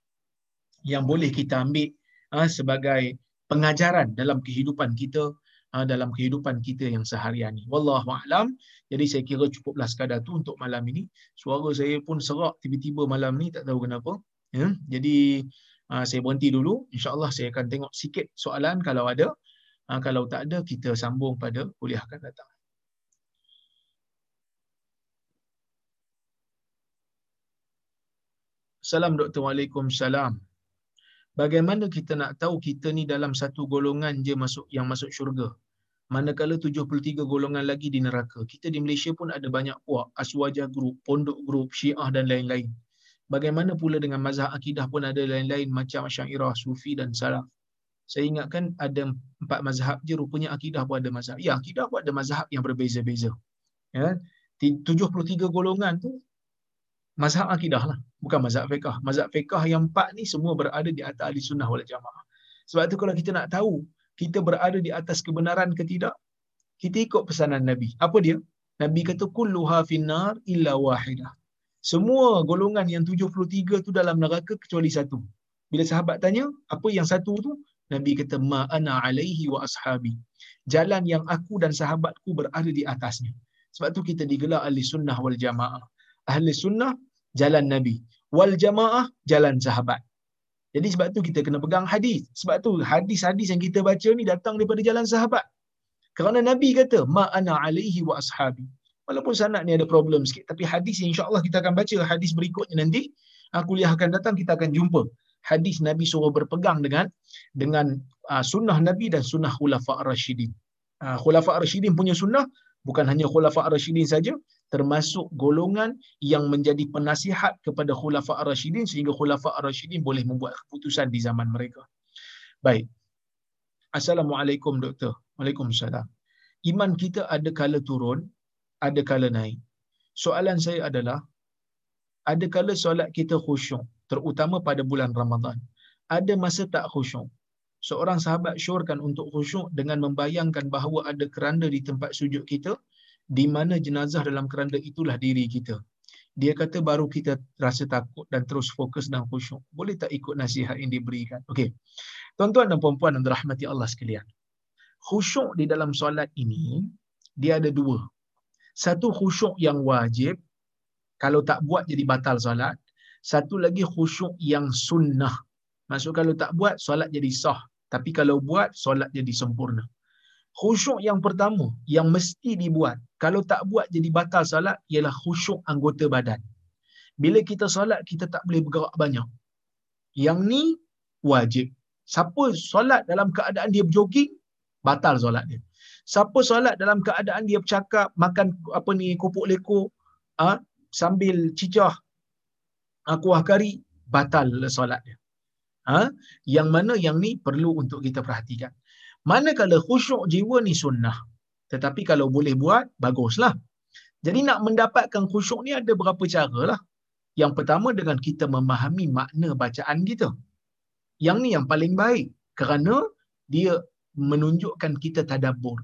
yang boleh kita ambil uh, sebagai pengajaran dalam kehidupan kita dalam kehidupan kita yang seharian ini. Wallahu a'lam. Jadi saya kira cukuplah sekadar tu untuk malam ini. Suara saya pun serak tiba-tiba malam ni tak tahu kenapa. Ya. Jadi uh, saya berhenti dulu. Insya-Allah saya akan tengok sikit soalan kalau ada. Uh, kalau tak ada kita sambung pada kuliah akan datang. Salam Doktor Waalaikumsalam. Bagaimana kita nak tahu kita ni dalam satu golongan je masuk yang masuk syurga? Manakala 73 golongan lagi di neraka. Kita di Malaysia pun ada banyak puak, aswajah grup, pondok grup, syiah dan lain-lain. Bagaimana pula dengan mazhab akidah pun ada lain-lain macam syairah, sufi dan salaf. Saya ingatkan ada empat mazhab je, rupanya akidah pun ada mazhab. Ya, akidah pun ada mazhab yang berbeza-beza. Ya, 73 golongan tu mazhab akidah lah. Bukan mazhab fiqah. Mazhab fiqah yang empat ni semua berada di atas ahli sunnah wal jamaah. Sebab tu kalau kita nak tahu kita berada di atas kebenaran ke tidak, kita ikut pesanan Nabi. Apa dia? Nabi kata kulluha finnar illa wahidah. Semua golongan yang 73 tu dalam neraka kecuali satu. Bila sahabat tanya, apa yang satu tu? Nabi kata ma ana alaihi wa ashabi. Jalan yang aku dan sahabatku berada di atasnya. Sebab tu kita digelar ahli sunnah wal jamaah. Ahli sunnah jalan Nabi. Wal jamaah jalan sahabat. Jadi sebab tu kita kena pegang hadis. Sebab tu hadis-hadis yang kita baca ni datang daripada jalan sahabat. Kerana Nabi kata ma ana alaihi wa ashabi. Walaupun sanad ni ada problem sikit tapi hadis insya-Allah kita akan baca hadis berikutnya nanti. Kuliah akan datang kita akan jumpa hadis Nabi suruh berpegang dengan dengan uh, sunnah Nabi dan sunnah khulafa ar-rasyidin. Uh, khulafa ar-rasyidin punya sunnah bukan hanya khulafa ar-rasyidin saja termasuk golongan yang menjadi penasihat kepada khulafa ar-rasyidin sehingga khulafa ar-rasyidin boleh membuat keputusan di zaman mereka. Baik. Assalamualaikum doktor. Waalaikumsalam. Iman kita ada kala turun, ada kala naik. Soalan saya adalah ada kala solat kita khusyuk terutama pada bulan Ramadan. Ada masa tak khusyuk. Seorang sahabat syorkan untuk khusyuk dengan membayangkan bahawa ada keranda di tempat sujud kita di mana jenazah dalam keranda itulah diri kita. Dia kata baru kita rasa takut dan terus fokus dan khusyuk. Boleh tak ikut nasihat yang diberikan? Okey. Tuan-tuan dan puan-puan yang dirahmati Allah sekalian. Khusyuk di dalam solat ini, dia ada dua. Satu khusyuk yang wajib, kalau tak buat jadi batal solat. Satu lagi khusyuk yang sunnah. Maksud kalau tak buat, solat jadi sah. Tapi kalau buat, solat jadi sempurna. Khusyuk yang pertama, yang mesti dibuat. Kalau tak buat jadi batal solat, ialah khusyuk anggota badan. Bila kita solat, kita tak boleh bergerak banyak. Yang ni, wajib. Siapa solat dalam keadaan dia berjogging, batal solat dia. Siapa solat dalam keadaan dia bercakap, makan apa ni, kopok leko, ha, sambil cicah, kuah kari, batal solat dia. Ha? Yang mana yang ni perlu untuk kita perhatikan. Manakala khusyuk jiwa ni sunnah. Tetapi kalau boleh buat, baguslah. Jadi nak mendapatkan khusyuk ni ada berapa cara lah. Yang pertama dengan kita memahami makna bacaan kita. Yang ni yang paling baik. Kerana dia menunjukkan kita tadabur.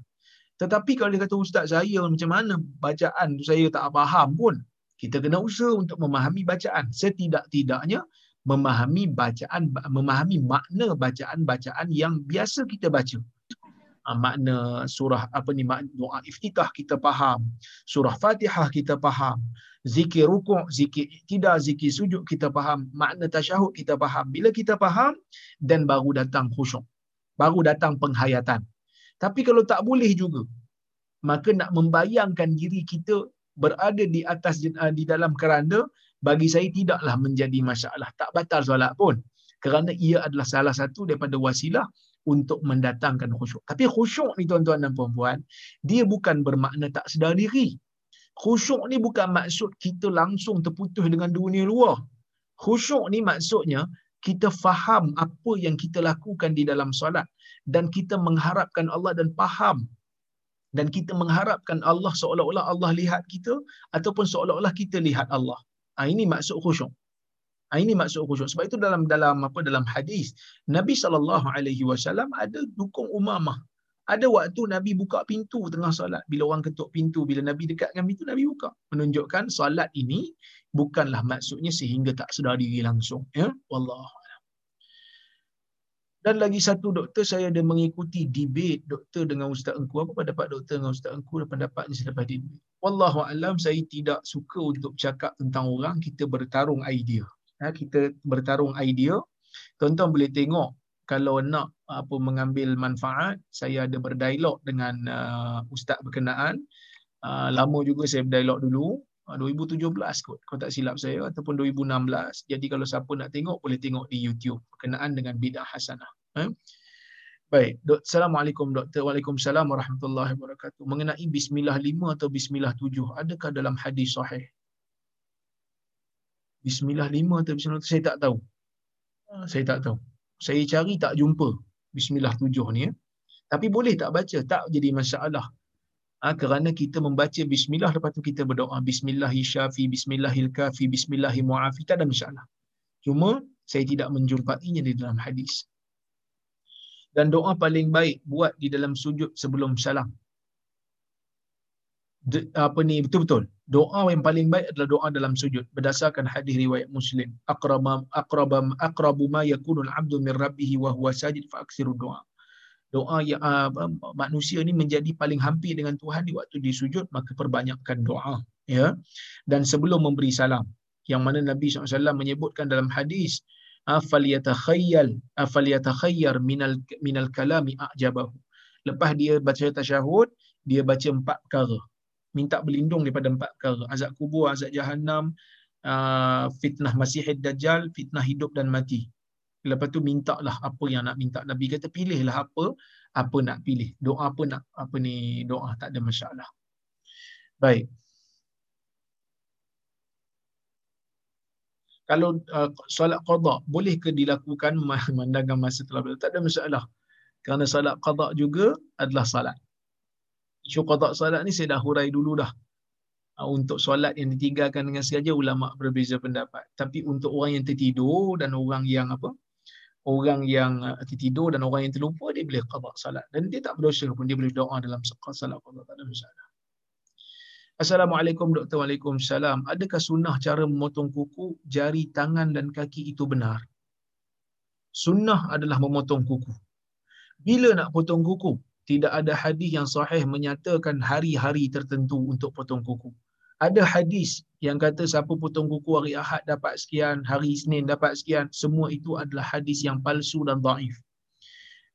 Tetapi kalau dia kata ustaz saya macam mana bacaan tu saya tak faham pun. Kita kena usaha untuk memahami bacaan. Setidak-tidaknya memahami bacaan memahami makna bacaan-bacaan yang biasa kita baca. Ha, makna surah apa ni makna doa iftitah kita faham, surah Fatihah kita faham, zikir rukuk, zikir tidak zikir sujud kita faham, makna tasyahud kita faham. Bila kita faham dan baru datang khusyuk. Baru datang penghayatan. Tapi kalau tak boleh juga, maka nak membayangkan diri kita berada di atas uh, di dalam keranda bagi saya tidaklah menjadi masalah tak batal solat pun kerana ia adalah salah satu daripada wasilah untuk mendatangkan khusyuk. Tapi khusyuk ni tuan-tuan dan puan-puan, dia bukan bermakna tak sedar diri. Khusyuk ni bukan maksud kita langsung terputus dengan dunia luar. Khusyuk ni maksudnya kita faham apa yang kita lakukan di dalam solat dan kita mengharapkan Allah dan faham dan kita mengharapkan Allah seolah-olah Allah lihat kita ataupun seolah-olah kita lihat Allah. Ha, ini maksud khusyuk. Ha, ini maksud khusyuk. Sebab itu dalam dalam apa dalam hadis Nabi sallallahu alaihi wasallam ada dukung Umamah. Ada waktu Nabi buka pintu tengah solat. Bila orang ketuk pintu, bila Nabi dekat dengan pintu, Nabi buka. Menunjukkan solat ini bukanlah maksudnya sehingga tak sedar diri langsung. Ya? Wallah. Dan lagi satu doktor saya ada mengikuti debate doktor dengan Ustaz Engku. Apa pendapat doktor dengan Ustaz Engku dan pendapatnya selepas debate? Wallahu alam saya tidak suka untuk bercakap tentang orang kita bertarung idea. Ha, kita bertarung idea. Tuan-tuan boleh tengok kalau nak apa mengambil manfaat, saya ada berdialog dengan uh, ustaz berkenaan. Uh, lama juga saya berdialog dulu. 2017 kot. Kalau tak silap saya ataupun 2016 jadi kalau siapa nak tengok boleh tengok di YouTube. Berkenaan dengan bidah hasanah. Eh? baik. Assalamualaikum doktor. Waalaikumsalam warahmatullahi wabarakatuh. Mengenai bismillah 5 atau bismillah 7 adakah dalam hadis sahih? Bismillah 5 atau bismillah 7 saya tak tahu. Ah, saya tak tahu. Saya cari tak jumpa bismillah 7 ni eh? tapi boleh tak baca? Tak jadi masalah ha, kerana kita membaca bismillah lepas tu kita berdoa bismillahi syafi bismillahil kafi bismillahi muafi. Tak ada masalah. Cuma saya tidak menjumpainya di dalam hadis. Dan doa paling baik buat di dalam sujud sebelum salam. De, apa ni betul-betul. Doa yang paling baik adalah doa dalam sujud berdasarkan hadis riwayat muslim. Aqrabam aqrabam aqrabu ma yakunu al-'abdu min rabbih wa huwa sajid fa aksiru doa doa yang uh, manusia ni menjadi paling hampir dengan Tuhan di waktu disujud maka perbanyakkan doa ya. Dan sebelum memberi salam yang mana Nabi SAW menyebutkan dalam hadis afaliyatakhayyal afaliyatakhayyar minal minal kalami ajabahu. Lepas dia baca tasyahud dia baca empat perkara. Minta berlindung daripada empat perkara. Azab kubur azab jahanam fitnah masihid dajjal fitnah hidup dan mati lepas tu mintalah apa yang nak minta nabi. Kata pilihlah apa apa nak pilih. Doa apa nak apa ni doa tak ada masalah. Baik. Kalau uh, solat qada boleh ke dilakukan <laughs> memandangkan masa telah berlalu tak ada masalah. Kerana solat qada juga adalah solat. Isu qada solat ni saya dah hurai dulu dah. Uh, untuk solat yang ditinggalkan dengan sengaja ulama berbeza pendapat. Tapi untuk orang yang tertidur dan orang yang apa orang yang uh, tertidur dan orang yang terlupa dia boleh qada salat dan dia tak berdosa pun dia boleh doa dalam salat qada tak ada masalah. Assalamualaikum Doktor Waalaikumsalam. Adakah sunnah cara memotong kuku jari tangan dan kaki itu benar? Sunnah adalah memotong kuku. Bila nak potong kuku? Tidak ada hadis yang sahih menyatakan hari-hari tertentu untuk potong kuku ada hadis yang kata siapa potong kuku hari Ahad dapat sekian, hari Isnin dapat sekian, semua itu adalah hadis yang palsu dan dhaif.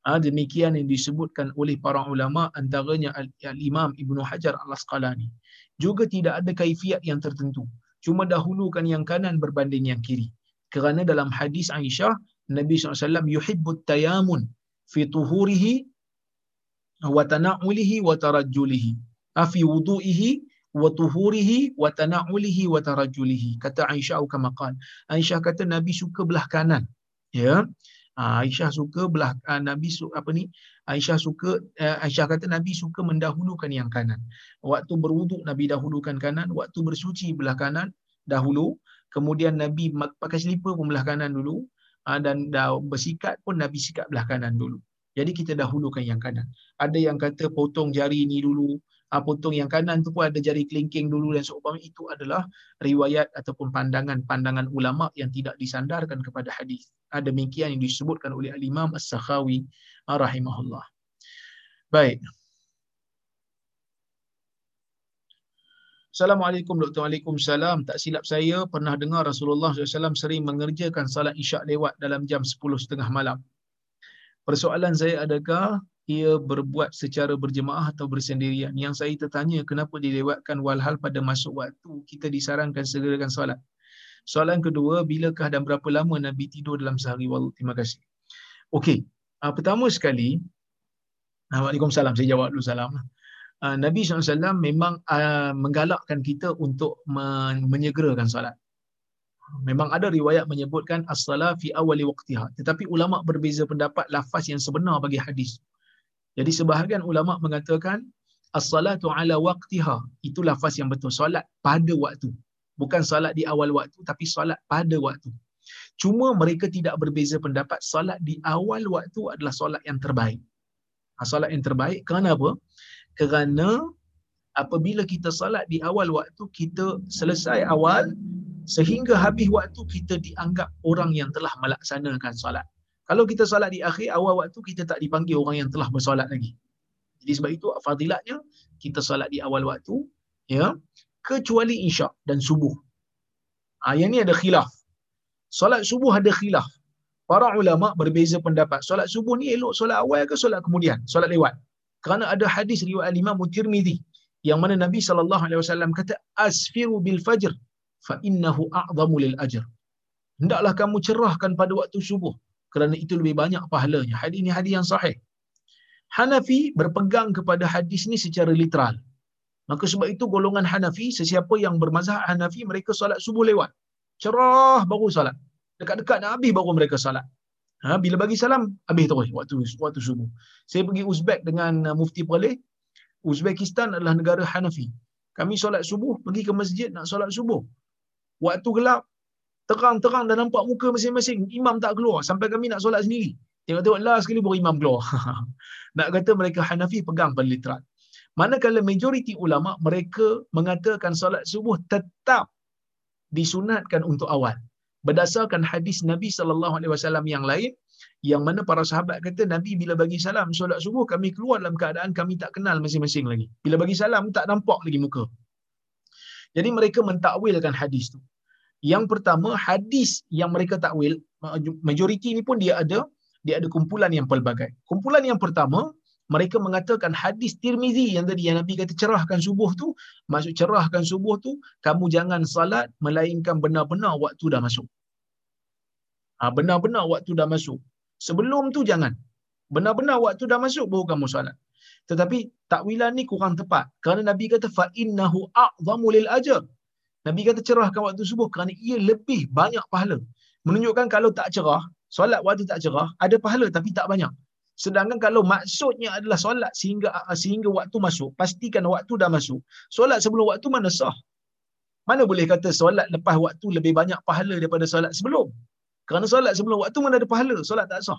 Ha, demikian yang disebutkan oleh para ulama antaranya Al-Imam Ibnu Hajar Al-Asqalani. Juga tidak ada kaifiat yang tertentu. Cuma dahulukan yang kanan berbanding yang kiri. Kerana dalam hadis Aisyah, Nabi SAW yuhibbut tayamun fi tuhurihi wa tana'ulihi wa tarajjulihi. Ha, fi wudu'ihi wa tuhurihi wa tana'ulihi wa tarajulihi kata Aisyah kama qala. Aisyah kata Nabi suka belah kanan ya. Ah, Aisyah suka belah uh, Nabi su, apa ni? Aisyah suka uh, Aisyah kata Nabi suka mendahulukan yang kanan. Waktu berwuduk Nabi dahulukan kanan. Waktu bersuci belah kanan dahulu. Kemudian Nabi pakai selipar pun belah kanan dulu. Uh, dan bersikat pun Nabi sikat belah kanan dulu. Jadi kita dahulukan yang kanan. Ada yang kata potong jari ni dulu uh, potong yang kanan tu pun ada jari kelingking dulu dan seumpama itu adalah riwayat ataupun pandangan-pandangan ulama yang tidak disandarkan kepada hadis. Ada uh, demikian yang disebutkan oleh al-Imam As-Sakhawi uh, rahimahullah. Baik. Assalamualaikum Dr. Waalaikumsalam. Tak silap saya pernah dengar Rasulullah SAW sering mengerjakan salat isyak lewat dalam jam 10.30 malam. Persoalan saya adakah ia berbuat secara berjemaah atau bersendirian. Yang saya tertanya kenapa dilewatkan walhal pada masuk waktu kita disarankan segerakan solat. Soalan kedua, bilakah dan berapa lama Nabi tidur dalam sehari? Wallah, terima kasih. Okey, uh, pertama sekali, uh, Waalaikumsalam, saya jawab dulu salam. Uh, Nabi SAW memang uh, menggalakkan kita untuk men- menyegerakan solat. Memang ada riwayat menyebutkan as-salat fi awali waqtiha. Tetapi ulama berbeza pendapat lafaz yang sebenar bagi hadis. Jadi sebahagian ulama mengatakan as-salatu ala waqtiha itu lafaz yang betul solat pada waktu. Bukan solat di awal waktu tapi solat pada waktu. Cuma mereka tidak berbeza pendapat solat di awal waktu adalah solat yang terbaik. Ha, solat yang terbaik kerana apa? Kerana apabila kita solat di awal waktu kita selesai awal sehingga habis waktu kita dianggap orang yang telah melaksanakan solat. Kalau kita solat di akhir awal waktu kita tak dipanggil orang yang telah bersolat lagi. Jadi sebab itu fadilatnya kita solat di awal waktu ya kecuali isyak dan subuh. Ah yang ni ada khilaf. Solat subuh ada khilaf. Para ulama berbeza pendapat. Solat subuh ni elok solat awal ke solat kemudian? Solat lewat. Kerana ada hadis riwayat Imam Tirmizi yang mana Nabi sallallahu alaihi wasallam kata asfiru bil fajr fa innahu a'zamu lil ajr. Hendaklah kamu cerahkan pada waktu subuh kerana itu lebih banyak pahalanya. Hadis ini hadis yang sahih. Hanafi berpegang kepada hadis ni secara literal. Maka sebab itu golongan Hanafi, sesiapa yang bermazhab Hanafi, mereka solat subuh lewat. Cerah baru solat. Dekat-dekat nak habis baru mereka solat. Ha, bila bagi salam, habis terus waktu waktu subuh. Saya pergi Uzbek dengan uh, Mufti Perleh. Uzbekistan adalah negara Hanafi. Kami solat subuh, pergi ke masjid nak solat subuh. Waktu gelap, terang-terang dah nampak muka masing-masing. Imam tak keluar sampai kami nak solat sendiri. Tengok-tengok lah sekali baru imam keluar. <laughs> nak kata mereka Hanafi pegang pada literat. Manakala majoriti ulama mereka mengatakan solat subuh tetap disunatkan untuk awal. Berdasarkan hadis Nabi sallallahu alaihi wasallam yang lain yang mana para sahabat kata Nabi bila bagi salam solat subuh kami keluar dalam keadaan kami tak kenal masing-masing lagi. Bila bagi salam tak nampak lagi muka. Jadi mereka mentakwilkan hadis tu. Yang pertama hadis yang mereka takwil majoriti ni pun dia ada dia ada kumpulan yang pelbagai. Kumpulan yang pertama mereka mengatakan hadis Tirmizi yang tadi yang Nabi kata cerahkan subuh tu, maksud cerahkan subuh tu, kamu jangan salat melainkan benar-benar waktu dah masuk. Ha, benar-benar waktu dah masuk. Sebelum tu jangan. Benar-benar waktu dah masuk baru kamu salat. Tetapi takwilan ni kurang tepat. Kerana Nabi kata fa innahu a'zamu lil ajr. Nabi kata cerahkan waktu subuh kerana ia lebih banyak pahala. Menunjukkan kalau tak cerah, solat waktu tak cerah, ada pahala tapi tak banyak. Sedangkan kalau maksudnya adalah solat sehingga sehingga waktu masuk, pastikan waktu dah masuk. Solat sebelum waktu mana sah? Mana boleh kata solat lepas waktu lebih banyak pahala daripada solat sebelum? Kerana solat sebelum waktu mana ada pahala, solat tak sah.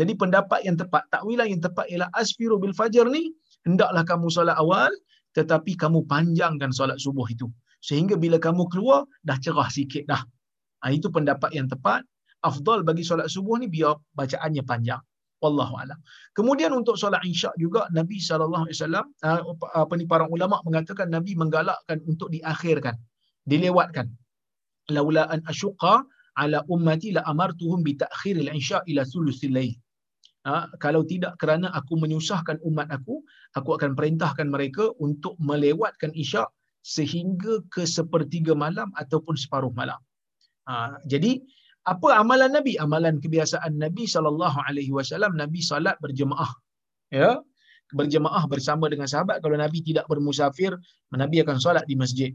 Jadi pendapat yang tepat, takwilan yang tepat ialah asfiru bil fajar ni, hendaklah kamu solat awal, tetapi kamu panjangkan solat subuh itu. Sehingga bila kamu keluar, dah cerah sikit dah. Ha, itu pendapat yang tepat. Afdal bagi solat subuh ni biar bacaannya panjang wallahu alam. Kemudian untuk solat isya juga Nabi sallallahu alaihi wasallam ah, apa ni para ulama mengatakan Nabi menggalakkan untuk diakhirkan, dilewatkan. Laula an asyqa ala ummati la amartuhum bi ta'khiril ila thuluthil lail. Ha, kalau tidak kerana aku menyusahkan umat aku, aku akan perintahkan mereka untuk melewatkan isyak sehingga ke sepertiga malam ataupun separuh malam. Ha, jadi apa amalan Nabi? Amalan kebiasaan Nabi sallallahu alaihi wasallam Nabi salat berjemaah. Ya. Berjemaah bersama dengan sahabat kalau Nabi tidak bermusafir, Nabi akan salat di masjid.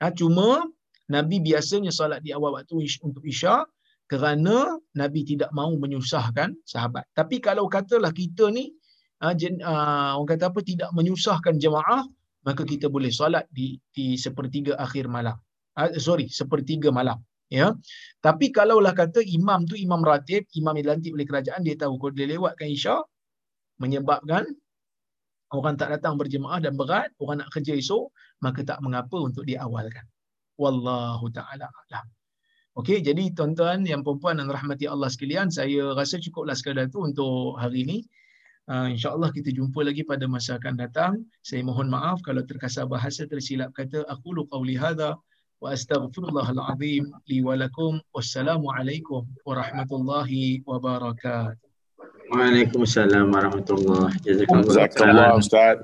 Ha, cuma Nabi biasanya salat di awal waktu untuk Isya kerana Nabi tidak mahu menyusahkan sahabat. Tapi kalau katalah kita ni ha, jen, uh, orang kata apa tidak menyusahkan jemaah, maka kita boleh solat di di sepertiga akhir malam. Uh, sorry, sepertiga malam ya tapi kalaulah kata imam tu imam ratib imam yang dilantik oleh kerajaan dia tahu kalau dia lewatkan isyak menyebabkan orang tak datang berjemaah dan berat orang nak kerja esok maka tak mengapa untuk diawalkan wallahu taala alam Okey, jadi tuan-tuan yang perempuan dan rahmati Allah sekalian, saya rasa cukuplah sekadar itu untuk hari ini. Uh, InsyaAllah kita jumpa lagi pada masa akan datang. Saya mohon maaf kalau terkasar bahasa tersilap kata. Aku lukau lihada wa astaghfirullahaladzim li walakum wassalamualaikum warahmatullahi wabarakatuh. Waalaikumsalam warahmatullahi wabarakatuh. Jazakallah. Ustaz.